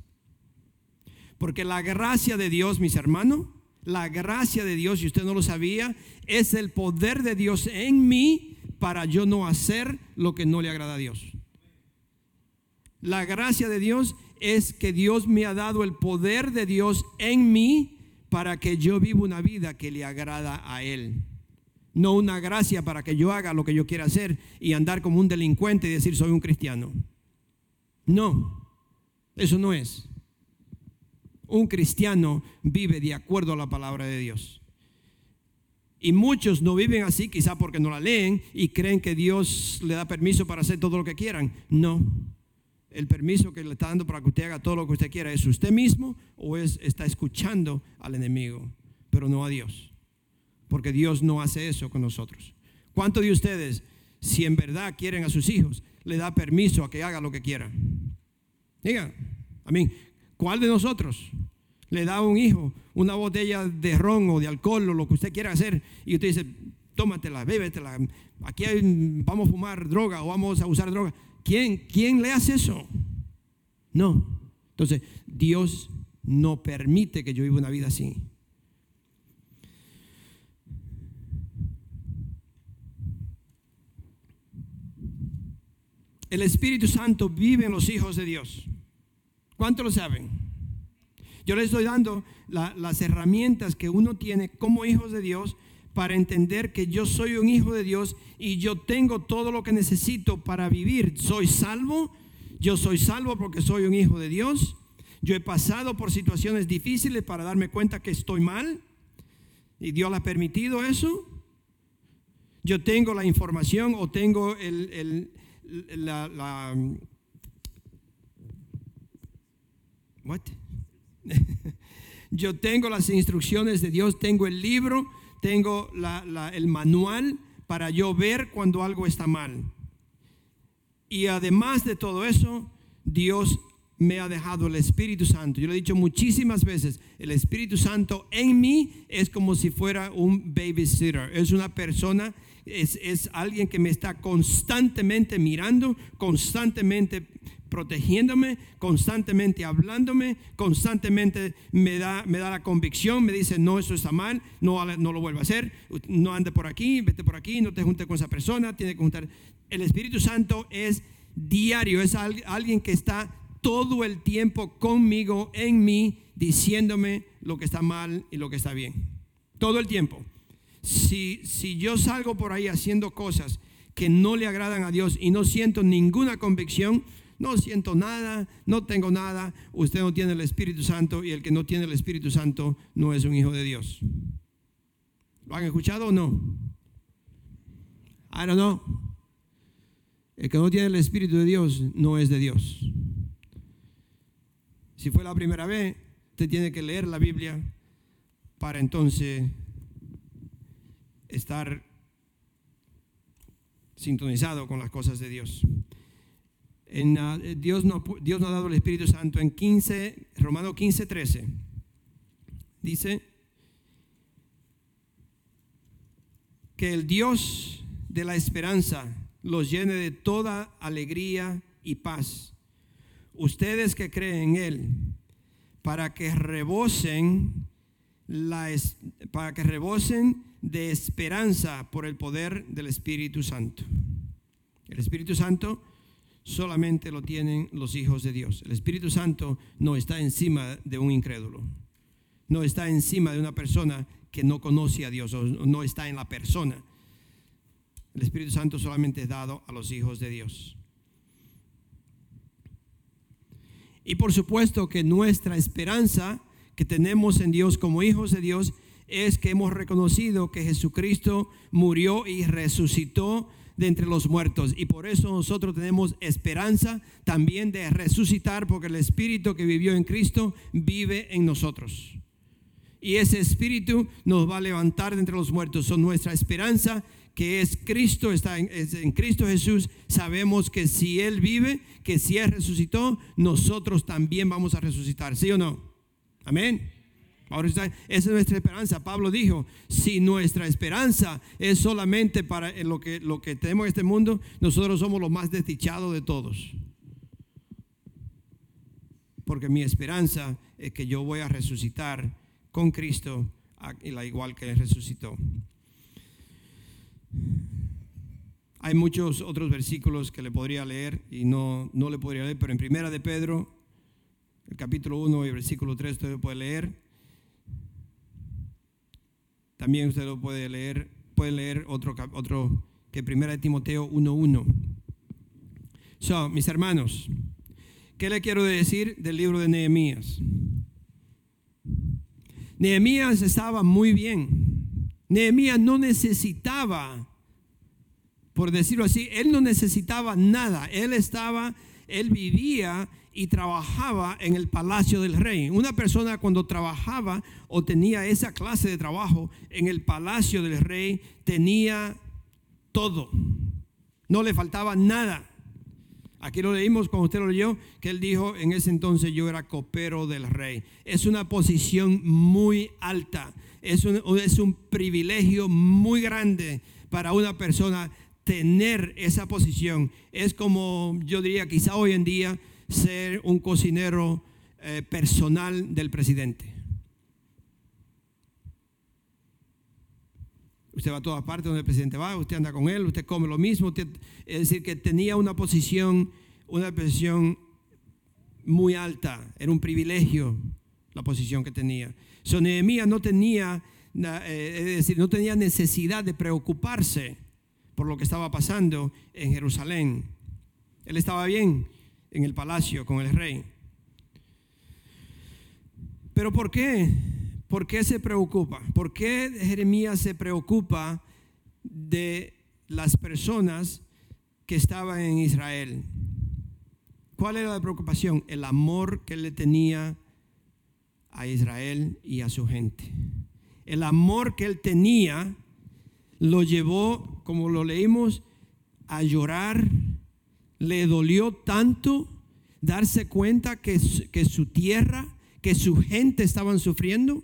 Speaker 2: Porque la gracia de Dios, mis hermanos, la gracia de Dios, si usted no lo sabía, es el poder de Dios en mí para yo no hacer lo que no le agrada a Dios. La gracia de Dios es que Dios me ha dado el poder de Dios en mí para que yo viva una vida que le agrada a Él. No una gracia para que yo haga lo que yo quiera hacer y andar como un delincuente y decir soy un cristiano. No, eso no es. Un cristiano vive de acuerdo a la palabra de Dios. Y muchos no viven así, quizá porque no la leen y creen que Dios le da permiso para hacer todo lo que quieran. No. El permiso que le está dando para que usted haga todo lo que usted quiera es usted mismo o es, está escuchando al enemigo, pero no a Dios. Porque Dios no hace eso con nosotros. ¿Cuántos de ustedes, si en verdad quieren a sus hijos, le da permiso a que haga lo que quiera? Diga, amén. ¿Cuál de nosotros le da a un hijo una botella de ron o de alcohol o lo que usted quiera hacer y usted dice, tómatela, bébetela, aquí vamos a fumar droga o vamos a usar droga? ¿Quién, quién le hace eso? No. Entonces, Dios no permite que yo viva una vida así. El Espíritu Santo vive en los hijos de Dios. ¿Cuánto lo saben? Yo les estoy dando las herramientas que uno tiene como hijos de Dios para entender que yo soy un hijo de Dios y yo tengo todo lo que necesito para vivir. Soy salvo, yo soy salvo porque soy un hijo de Dios. Yo he pasado por situaciones difíciles para darme cuenta que estoy mal y Dios ha permitido eso. Yo tengo la información o tengo el, la, la what? [laughs] Yo tengo las instrucciones de Dios, tengo el libro, tengo el manual para yo ver cuando algo está mal. Y además de todo eso, Dios me ha dejado el Espíritu Santo. Yo lo he dicho muchísimas veces, el Espíritu Santo en mí es como si fuera un babysitter, es una persona es, alguien que me está constantemente mirando, constantemente protegiéndome, constantemente hablándome, constantemente me da, me da la convicción, me dice, no, eso está mal, no, no lo vuelva a hacer, no ande por aquí, vete por aquí, no te junte con esa persona, tiene que juntar. El Espíritu Santo es diario, es alguien que está todo el tiempo conmigo, en mí, diciéndome lo que está mal y lo que está bien. Todo el tiempo si, si yo salgo por ahí haciendo cosas que no le agradan a Dios y no siento ninguna convicción, no siento nada, no tengo nada, usted no tiene el Espíritu Santo y el que no tiene el Espíritu Santo no es un hijo de Dios. ¿Lo han escuchado o no? I don't know. El que no tiene el Espíritu de Dios no es de Dios. Si fue la primera vez, usted tiene que leer la Biblia para entonces estar sintonizado con las cosas de Dios. En, ah, Dios, no, Dios no ha dado el Espíritu Santo en 15, Romano 15, 13. Dice que el Dios de la esperanza los llene de toda alegría y paz. Ustedes que creen en Él, para que rebosen la, para que rebosen de esperanza por el poder del Espíritu Santo. El Espíritu Santo solamente lo tienen los hijos de Dios. El Espíritu Santo no está encima de un incrédulo. No está encima de una persona que no conoce a Dios o no está en la persona. El Espíritu Santo solamente es dado a los hijos de Dios. Y por supuesto que nuestra esperanza que tenemos en Dios como hijos de Dios es que hemos reconocido que Jesucristo murió y resucitó de entre los muertos. Y por eso nosotros tenemos esperanza también de resucitar, porque el Espíritu que vivió en Cristo vive en nosotros. Y ese Espíritu nos va a levantar de entre los muertos. Son nuestra esperanza que es Cristo, está en, en, Cristo Jesús, sabemos que si Él vive, que si Él resucitó, nosotros también vamos a resucitar, ¿sí o no? Amén. Ahora esa es nuestra esperanza. Pablo dijo, si nuestra esperanza es solamente para lo que, lo que tenemos en este mundo, nosotros somos los más desdichados de todos. Porque mi esperanza es que yo voy a resucitar con Cristo, la igual que resucitó. Hay muchos otros versículos que le podría leer y no, no le podría leer, pero en Primera de Pedro, el capítulo 1 y versículo 3 usted puede leer. También usted lo puede leer, puede leer otro, otro que primera de Timoteo 1.1. So, mis hermanos, ¿qué le quiero decir del libro de Nehemías? Nehemías estaba muy bien. Nehemías no necesitaba, por decirlo así, él no necesitaba nada. Él estaba, él vivía y trabajaba en el palacio del rey. Una persona cuando trabajaba o tenía esa clase de trabajo en el palacio del rey tenía todo. No le faltaba nada. Aquí lo leímos cuando usted lo leyó, que él dijo, en ese entonces yo era copero del rey. Es una posición muy alta, es un, es un privilegio muy grande para una persona tener esa posición. Es como yo diría quizá hoy en día ser un cocinero eh, personal del presidente. Usted va a todas partes donde el presidente va, usted anda con él, usted come lo mismo. es decir, que tenía una posición, una posición muy alta. Era un privilegio la posición que tenía. So, no tenía, eh, es decir, no tenía necesidad de preocuparse por lo que estaba pasando en Jerusalén. Él estaba bien en el palacio con el rey. Pero ¿por qué? ¿Por qué se preocupa? ¿Por qué Jeremías se preocupa de las personas que estaban en Israel? ¿Cuál era la preocupación? El amor que le tenía a Israel y a su gente. El amor que él tenía lo llevó, como lo leímos, a llorar. Le dolió tanto darse cuenta que, que su tierra, que su gente estaban sufriendo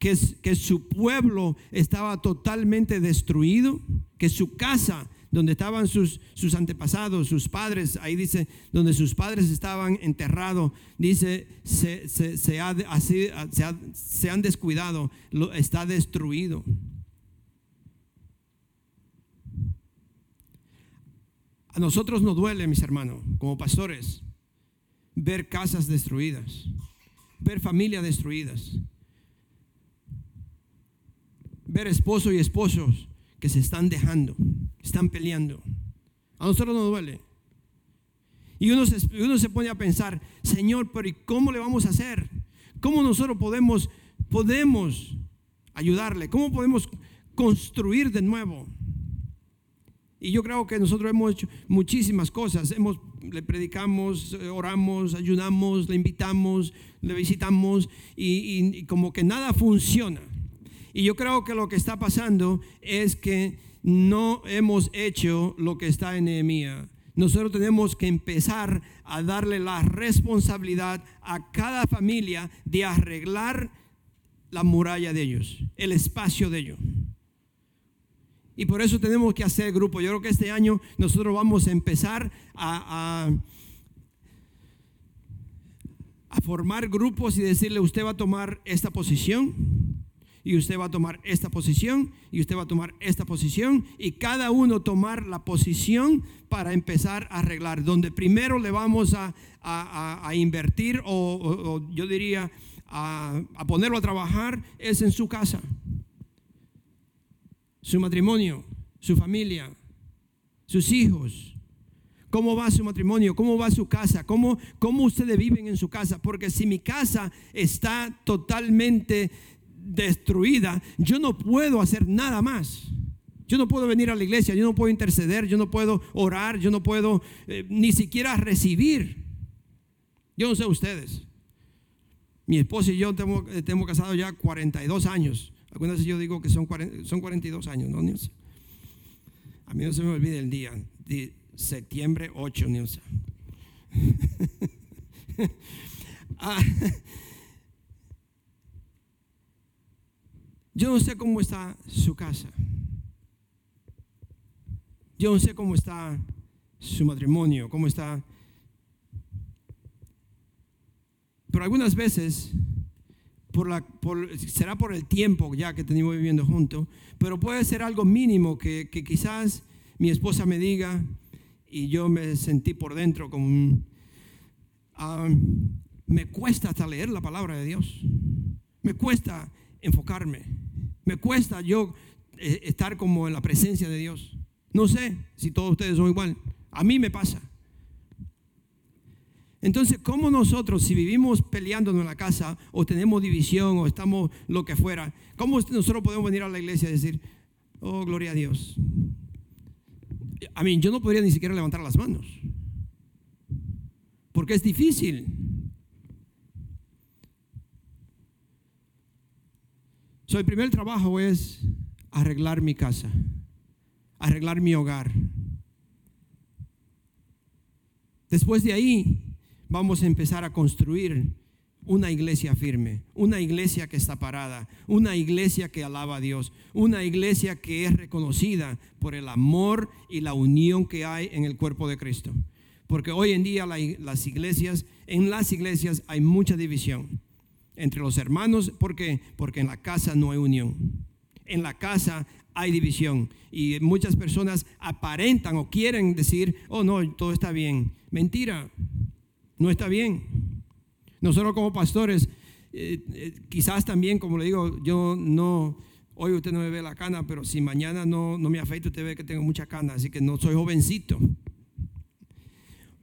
Speaker 2: que, que su pueblo estaba totalmente destruido, que su casa donde estaban sus, sus, antepasados, sus padres, ahí dice, donde sus padres estaban enterrados, dice, se, se, ha, así, se, han descuidado, está destruido. A nosotros nos duele, mis hermanos, como pastores, ver casas destruidas, ver familias destruidas ver esposos y esposos que se están dejando, están peleando. A nosotros nos duele. Y uno se, uno se pone a pensar, Señor, pero ¿y cómo le vamos a hacer? ¿Cómo nosotros podemos, podemos ayudarle? ¿Cómo podemos construir de nuevo? Y yo creo que nosotros hemos hecho muchísimas cosas. Hemos, le predicamos, oramos, ayudamos, le invitamos, le visitamos y como que nada funciona. Y yo creo que lo que está pasando es que no hemos hecho lo que está en Nehemías. Nosotros tenemos que empezar a darle la responsabilidad a cada familia de arreglar la muralla de ellos, el espacio de ellos. Y por eso tenemos que hacer grupo. Yo creo que este año nosotros vamos a empezar a, formar grupos y decirle, usted va a tomar esta posición y usted va a tomar esta posición y usted va a tomar esta posición y cada uno tomar la posición para empezar a arreglar. Donde primero le vamos a, invertir o, yo diría a ponerlo a trabajar es en su casa, su matrimonio, su familia, sus hijos. ¿Cómo va su matrimonio? ¿Cómo va su casa? ¿Cómo, ¿Cómo ustedes viven en su casa? Porque si mi casa está totalmente destruida, yo no puedo hacer nada más. Yo no puedo venir a la iglesia, yo no puedo interceder, yo no puedo orar, yo no puedo eh, ni siquiera recibir. Yo no sé ustedes. Mi esposa y yo tenemos, eh, tenemos casado ya 42 años. Veces yo digo que son, son 42 años, ¿no, A mí no se me olvida el día, de septiembre 8, Nilsa. [laughs] ah, Yo no sé cómo está su casa. Yo no sé cómo está su matrimonio, cómo está. Pero algunas veces, será por el tiempo ya que tenemos viviendo juntos, pero puede ser algo mínimo que, quizás mi esposa me diga y yo me sentí por dentro como un, ah, me cuesta hasta leer la palabra de Dios. Me cuesta enfocarme. Me cuesta yo eh, estar como en la presencia de Dios. No sé si todos ustedes son igual. A mí me pasa. Entonces, ¿cómo nosotros, si vivimos peleándonos en la casa, o tenemos división, o estamos lo que fuera, cómo nosotros podemos venir a la iglesia y decir, oh, gloria a Dios? A mí, yo no podría ni siquiera levantar las manos, porque es difícil. So, el primer trabajo es arreglar mi casa, arreglar mi hogar. Después de ahí vamos a empezar a construir una iglesia firme, una iglesia que está parada, una iglesia que alaba a Dios, una iglesia que es reconocida por el amor y la unión que hay en el cuerpo de Cristo. Porque hoy en día las iglesias, en las iglesias hay mucha división entre los hermanos, ¿por qué? Porque en la casa no hay unión. En la casa hay división y muchas personas aparentan o quieren decir, oh no, todo está bien. Mentira, no está bien. Nosotros como pastores, eh, eh, quizás también, como le digo, yo no, hoy usted no me ve la cana, pero si mañana no, no me afeito, usted ve que tengo mucha cana, así que no soy jovencito.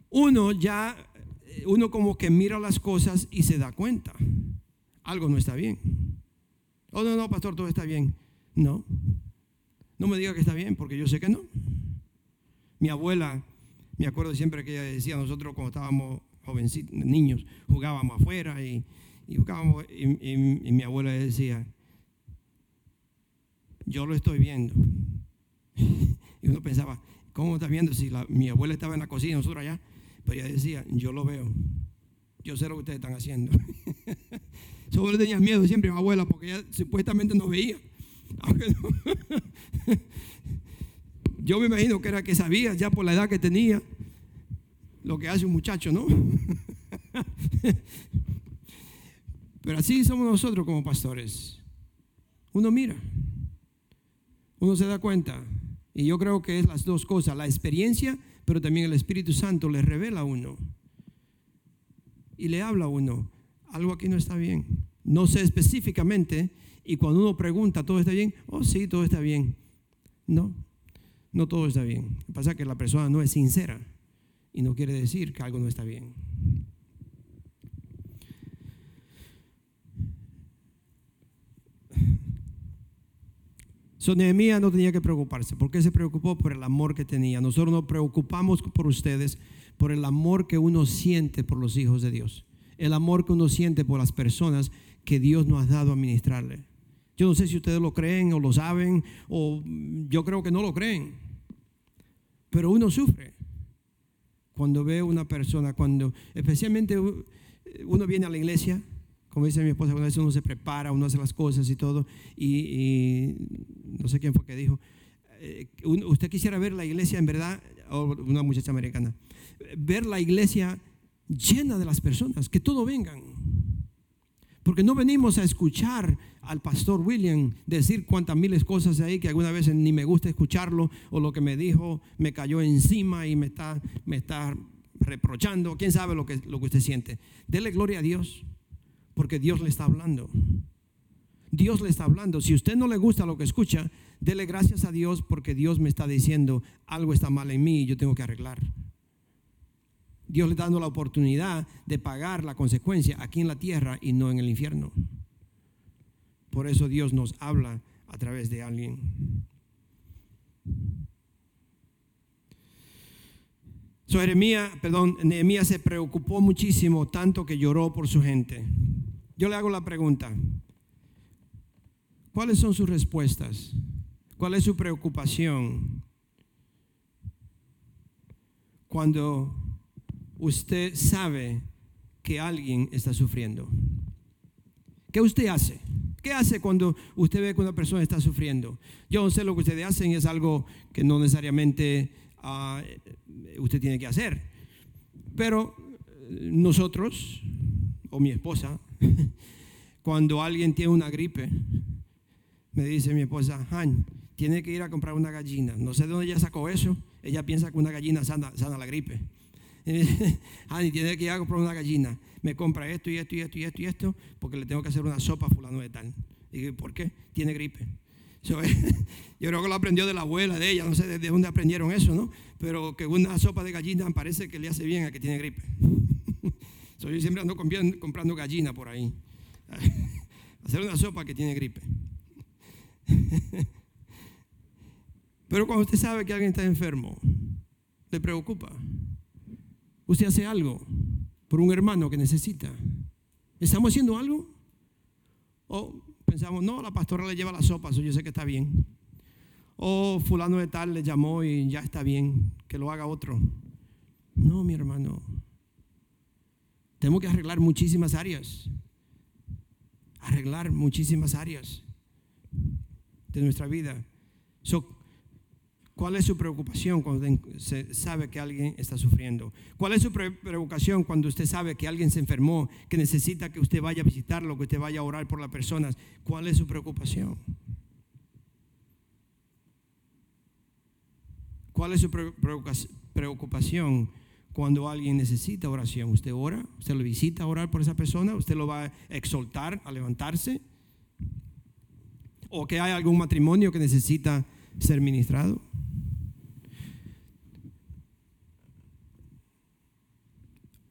Speaker 2: Uno ya, uno como que mira las cosas y se da cuenta, algo no está bien. Oh, no, no, pastor, todo está bien. No, no me diga que está bien, porque yo sé que no. Mi abuela, me acuerdo siempre que ella decía, nosotros cuando estábamos jovencitos, niños, jugábamos afuera y, jugábamos, y, mi abuela decía, yo lo estoy viendo. [laughs] y uno pensaba, ¿cómo está viendo si mi abuela estaba en la cocina, nosotros allá? Pero ella decía, yo lo veo, yo sé lo que ustedes están haciendo. [laughs] Solo le tenía miedo siempre a mi abuela porque ella supuestamente [laughs] no veía. Yo me imagino que era que sabía ya por la edad que tenía lo que hace un muchacho, ¿no? [laughs] Pero así somos nosotros como pastores. Uno mira, uno se da cuenta. Y yo creo que es las dos cosas, la experiencia, pero también el Espíritu Santo le revela a uno. Y le habla a uno, algo aquí no está bien. No sé específicamente, y cuando uno pregunta, ¿todo está bien? Oh, sí, todo está bien. No, no todo está bien. Pasa que la persona no es sincera y no quiere decir que algo no está bien. So, no tenía que preocuparse. ¿Por qué se preocupó? Por el amor que tenía. Nosotros nos preocupamos por ustedes, por el amor que uno siente por los hijos de Dios. El amor que uno siente por las personas que Dios nos ha dado a ministrarle. Yo no sé si ustedes lo creen o lo saben, o yo creo que no lo creen. Pero uno sufre cuando ve una persona, cuando especialmente uno viene a la iglesia, como dice mi esposa, veces uno se prepara, uno hace las cosas y todo, y, no sé quién fue que dijo, eh, usted quisiera ver la iglesia en verdad, o una muchacha americana, ver la iglesia llena de las personas, que todo vengan. Porque no venimos a escuchar al pastor William decir cuantas miles cosas ahí que alguna vez ni me gusta escucharlo o lo que me dijo me cayó encima y me está, me está reprochando. ¿Quién sabe lo que, lo que usted siente? Dele gloria a Dios porque Dios le está hablando. Dios le está hablando. Si usted no le gusta lo que escucha, dele gracias a Dios porque Dios me está diciendo algo está mal en mí y yo tengo que arreglar. Dios le está dando la oportunidad de pagar la consecuencia aquí en la tierra y no en el infierno. Por eso Dios nos habla a través de alguien. So, Jeremías, perdón, Nehemías se preocupó muchísimo, tanto que lloró por su gente. Yo le hago la pregunta, ¿cuáles son sus respuestas? ¿Cuál es su preocupación cuando usted sabe que alguien está sufriendo? ¿Qué usted hace? ¿Qué hace cuando usted ve que una persona está sufriendo? Yo no sé lo que ustedes hacen, es algo que no necesariamente ah, usted tiene que hacer. Pero eh, nosotros, o mi esposa, [laughs] cuando alguien tiene una gripe, me dice mi esposa, Han, tiene que ir a comprar una gallina. No sé de dónde ella sacó eso. Ella piensa que una gallina sana, sana la gripe. Hani, [laughs] tiene que ir a comprar una gallina. Me compra esto y esto y esto y esto y esto porque le tengo que hacer una sopa a fulano de tal. Y ¿por qué? Tiene gripe. [laughs] [laughs] yo creo que lo aprendió de la abuela de ella, no sé de dónde aprendieron eso, ¿no? Pero que una sopa de gallina parece que le hace bien a que tiene gripe. yo siempre ando comprando gallina por ahí. Hacer una sopa que tiene gripe. Pero cuando usted sabe que alguien está enfermo, le preocupa. Usted hace algo por un hermano que necesita. ¿Estamos haciendo algo? O pensamos, no, la pastora le lleva la sopa, eso yo sé que está bien. O fulano de tal le llamó y ya está bien, que lo haga otro. No, mi hermano. Tenemos que arreglar muchísimas áreas. Arreglar muchísimas áreas de nuestra vida. ¿Cuál es su preocupación cuando se sabe que alguien está sufriendo? ¿Cuál es su preocupación cuando usted sabe que alguien se enfermó, que necesita que usted vaya a visitarlo, que usted vaya a orar por las personas? ¿Cuál es su preocupación? ¿Cuál es su preocupación cuando alguien necesita oración? ¿Usted ora? ¿Usted lo visita a orar por esa persona? ¿Usted lo va a exaltar, a levantarse? ¿O que hay algún matrimonio que necesita ser ministrado?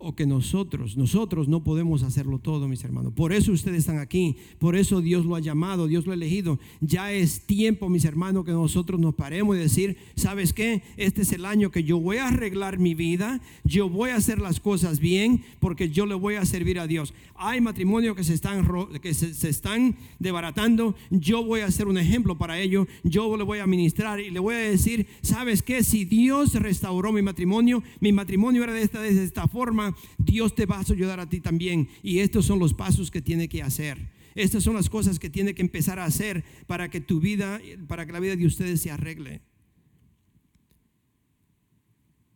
Speaker 2: O que nosotros, nosotros no podemos hacerlo todo, mis hermanos. Por eso ustedes están aquí, por eso Dios lo ha llamado, Dios lo ha elegido. Ya es tiempo, mis hermanos, que nosotros nos paremos y decir, ¿sabes qué? Este es el año que yo voy a arreglar mi vida, yo voy a hacer las cosas bien, porque yo le voy a servir a Dios. Hay matrimonios que se están, que se, están desbaratando, yo voy a ser un ejemplo para ello, yo le voy a ministrar y le voy a decir, ¿sabes qué? Si Dios restauró mi matrimonio, mi matrimonio era de esta, de esta forma, Dios te va a ayudar a ti también. Y estos son los pasos que tiene que hacer. Estas son las cosas que tiene que empezar a hacer para que tu vida, para que la vida de ustedes se arregle.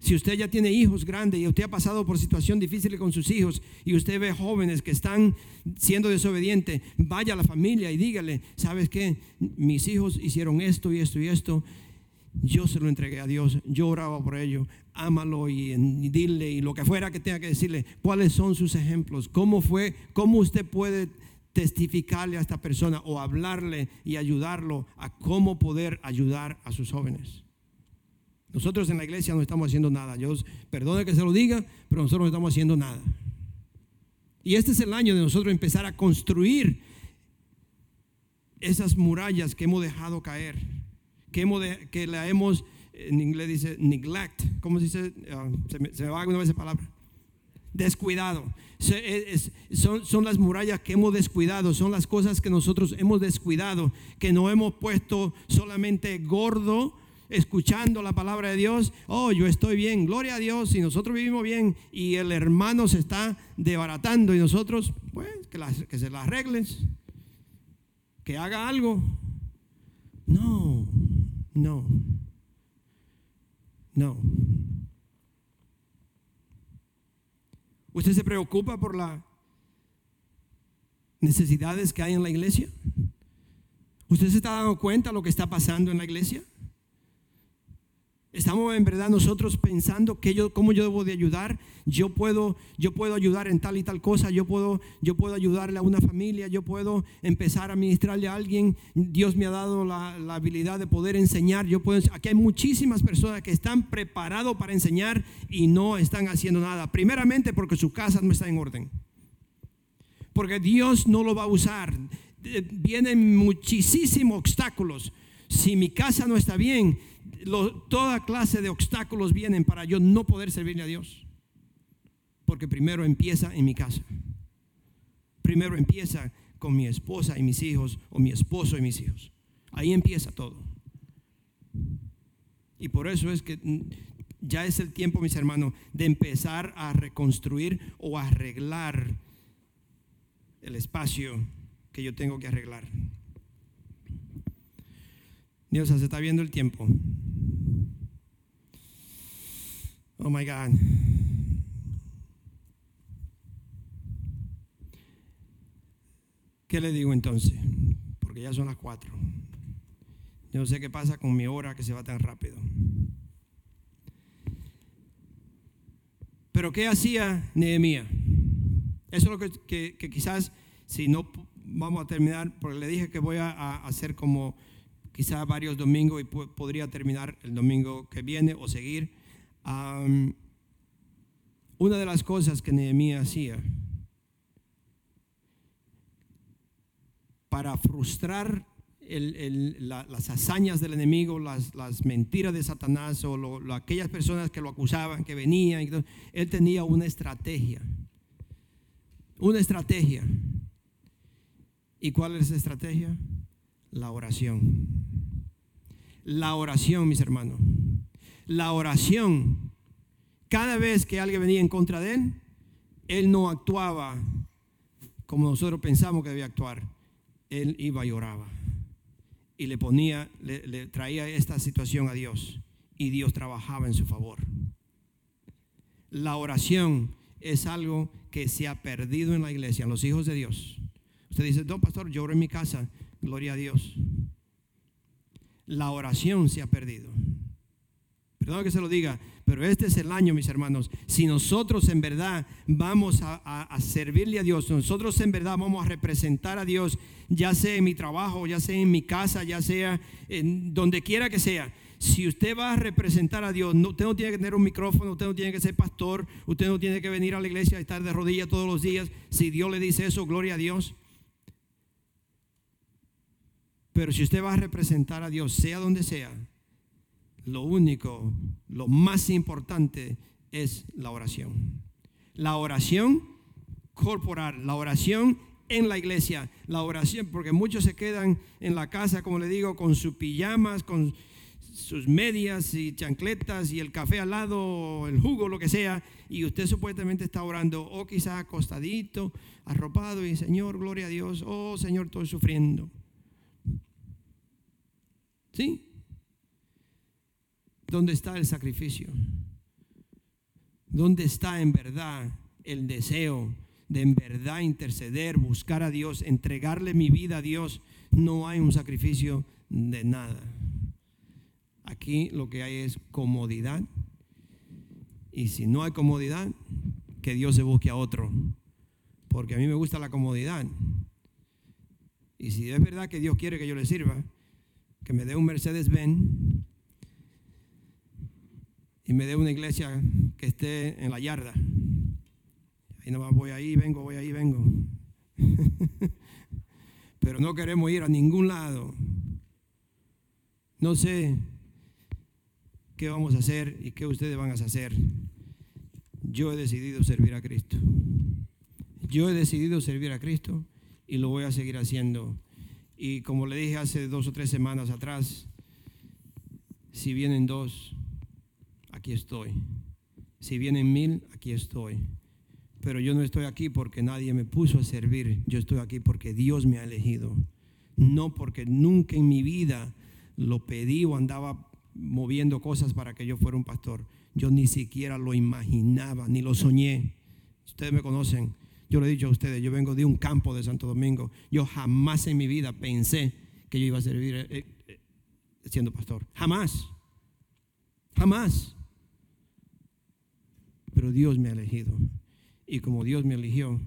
Speaker 2: Si usted ya tiene hijos grandes y usted ha pasado por situación difícil con sus hijos y usted ve jóvenes que están siendo desobedientes, vaya a la familia y dígale, ¿sabes qué? Mis hijos hicieron esto y esto y esto yo se lo entregué a Dios, yo oraba por ello, ámalo y, dile y lo que fuera que tenga que decirle, cuáles son sus ejemplos, cómo fue, cómo usted puede testificarle a esta persona o hablarle y ayudarlo a cómo poder ayudar a sus jóvenes. Nosotros en la iglesia no estamos haciendo nada. Yo perdone que se lo diga, pero nosotros no estamos haciendo nada. Y este es el año de nosotros empezar a construir esas murallas que hemos dejado caer que, hemos que la hemos, en inglés dice neglect, ¿cómo se dice? Ah, se, me, va alguna vez esa palabra. Descuidado. son, son las murallas que hemos descuidado, son las cosas que nosotros hemos descuidado, que no hemos puesto solamente gordo escuchando la palabra de Dios, oh, yo estoy bien, gloria a Dios, y nosotros vivimos bien, y el hermano se está debaratando, y nosotros, pues, que, que se las arreglen, que haga algo. No, no. No. ¿Usted se preocupa por las necesidades que hay en la iglesia? ¿Usted se está dando cuenta de lo que está pasando en la iglesia? Estamos en verdad nosotros pensando que yo, cómo yo debo de ayudar. Yo puedo, yo puedo ayudar en tal y tal cosa. Yo puedo, yo puedo ayudarle a una familia. Yo puedo empezar a ministrarle a alguien. Dios me ha dado la, la habilidad de poder enseñar. Yo puedo, aquí hay muchísimas personas que están preparados para enseñar y no están haciendo nada. Primeramente porque su casa no está en orden. Porque Dios no lo va a usar. Eh, vienen muchísimos obstáculos. Si mi casa no está bien, toda clase de obstáculos vienen para yo no poder servirle a Dios. Porque primero empieza en mi casa. Primero empieza con mi esposa y mis hijos o mi esposo y mis hijos. Ahí empieza todo. Y por eso es que ya es el tiempo, mis hermanos, de empezar a reconstruir o arreglar el espacio que yo tengo que arreglar. Dios, se está viendo el tiempo. Oh my God. ¿Qué le digo entonces? Porque ya son las cuatro. Yo no sé qué pasa con mi hora que se va tan rápido. Pero ¿qué hacía Nehemías? Eso es lo que, quizás, si no vamos a terminar, porque le dije que voy a hacer como quizá varios domingos y podría terminar el domingo que viene o seguir. una de las cosas que Nehemías hacía para frustrar las hazañas del enemigo, las, mentiras de Satanás o aquellas personas que lo acusaban, que venían, él tenía una estrategia. Una estrategia. ¿Y cuál es esa estrategia? La oración. La oración, mis hermanos. La oración Cada vez que alguien venía en contra de él, él no actuaba como nosotros pensamos que debía actuar. Él iba y lloraba. Y le ponía, le, le traía esta situación a Dios. Y Dios trabajaba en su favor. La oración es algo que se ha perdido en la iglesia, en los hijos de Dios. Usted dice, no, pastor, yo oro en mi casa. Gloria a Dios. La oración se ha perdido. Perdón que se lo diga, pero este es el año, mis hermanos. Si nosotros en verdad vamos a, servirle a Dios, nosotros en verdad vamos a representar a Dios, ya sea en mi trabajo, ya sea en mi casa, ya sea en donde quiera que sea. Si usted va a representar a Dios, usted no tiene que tener un micrófono, usted no tiene que ser pastor, usted no tiene que venir a la iglesia y estar de rodillas todos los días. Si Dios le dice eso, gloria a Dios. Pero si usted va a representar a Dios, sea donde sea, lo único, lo más importante es la oración. La oración corporal, la oración en la iglesia, la oración, porque muchos se quedan en la casa, como le digo, con sus pijamas, con sus medias y chancletas y el café al lado, el jugo, lo que sea, y usted supuestamente está orando, o quizás acostadito, arropado, y Señor, gloria a Dios, oh Señor, estoy sufriendo. ¿Sí? ¿Dónde está el sacrificio? ¿Dónde está en verdad el deseo de en verdad interceder, buscar a Dios, entregarle mi vida a Dios? No hay un sacrificio de nada. Aquí lo que hay es comodidad. Y si no hay comodidad, que Dios se busque a otro. Porque a mí me gusta la comodidad. Y si es verdad que Dios quiere que yo le sirva, que me dé un Mercedes-Benz y me dé una iglesia que esté en la yarda. Y más voy ahí, vengo, voy ahí, vengo. [laughs] Pero no queremos ir a ningún lado. No sé qué vamos a hacer y qué ustedes van a hacer. Yo he decidido servir a Cristo. Yo he decidido servir a Cristo y lo voy a seguir haciendo. Y como le dije hace dos o tres semanas atrás, si vienen dos, aquí estoy. Si vienen mil, aquí estoy. Pero yo no estoy aquí porque nadie me puso a servir. Yo estoy aquí porque Dios me ha elegido. No porque nunca en mi vida lo pedí o andaba moviendo cosas para que yo fuera un pastor. Yo ni siquiera lo imaginaba, ni lo soñé. Ustedes me conocen. Yo le he dicho a ustedes, yo vengo de un campo de Santo Domingo. Yo jamás en mi vida pensé que yo iba a servir eh, eh, siendo pastor. Jamás. Jamás. Pero Dios me ha elegido. Y como Dios me eligió,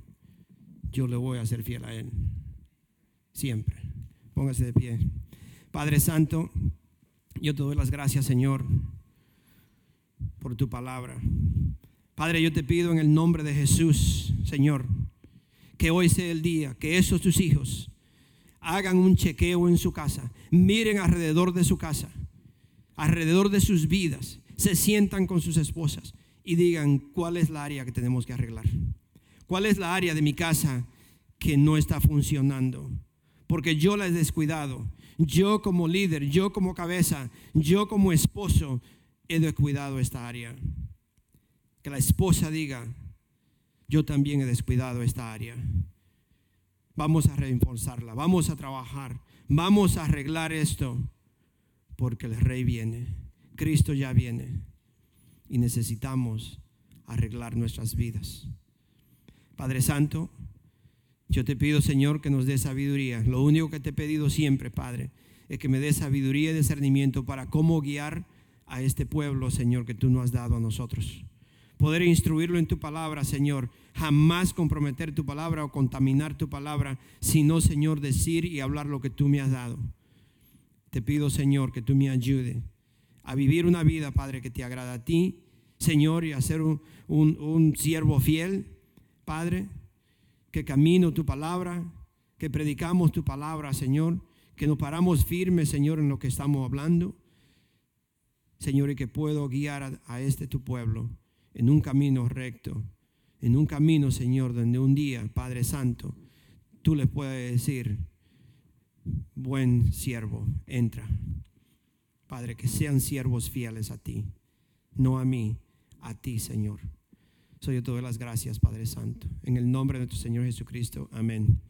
Speaker 2: yo le voy a ser fiel a Él. Siempre. Póngase de pie. Padre Santo. Yo te doy las gracias, Señor, por tu palabra. Padre, yo te pido en el nombre de Jesús, Señor, que hoy sea el día que esos tus hijos hagan un chequeo en su casa, miren alrededor de su casa, alrededor de sus vidas, se sientan con sus esposas y digan cuál es la área que tenemos que arreglar. ¿Cuál es la área de mi casa que no está funcionando? Porque yo la he descuidado yo como líder, yo como cabeza, yo como esposo, he descuidado esta área. Que la esposa diga, yo también he descuidado esta área. Vamos a reforzarla, vamos a trabajar, vamos a arreglar esto, porque el rey viene, Cristo ya viene y necesitamos arreglar nuestras vidas. Padre Santo, yo te pido, Señor, que nos dé sabiduría. Lo único que te he pedido siempre, Padre, es que me dé sabiduría y discernimiento para cómo guiar a este pueblo, Señor, que tú nos has dado a nosotros. Poder instruirlo en tu palabra, Señor. Jamás comprometer tu palabra o contaminar tu palabra, sino, Señor, decir y hablar lo que tú me has dado. Te pido, Señor, que tú me ayude a vivir una vida, Padre, que te agrada a ti, Señor, y a ser un, un siervo fiel, Padre que camino tu palabra, que predicamos tu palabra, Señor, que nos paramos firmes, Señor, en lo que estamos hablando. Señor, y que puedo guiar a, este tu pueblo en un camino recto, en un camino, Señor, donde un día, Padre Santo, tú le puedes decir, buen siervo, entra. Padre, que sean siervos fieles a ti, no a mí, a ti, Señor. Soy yo te doy las gracias, Padre Santo. En el nombre de nuestro Señor Jesucristo. Amén.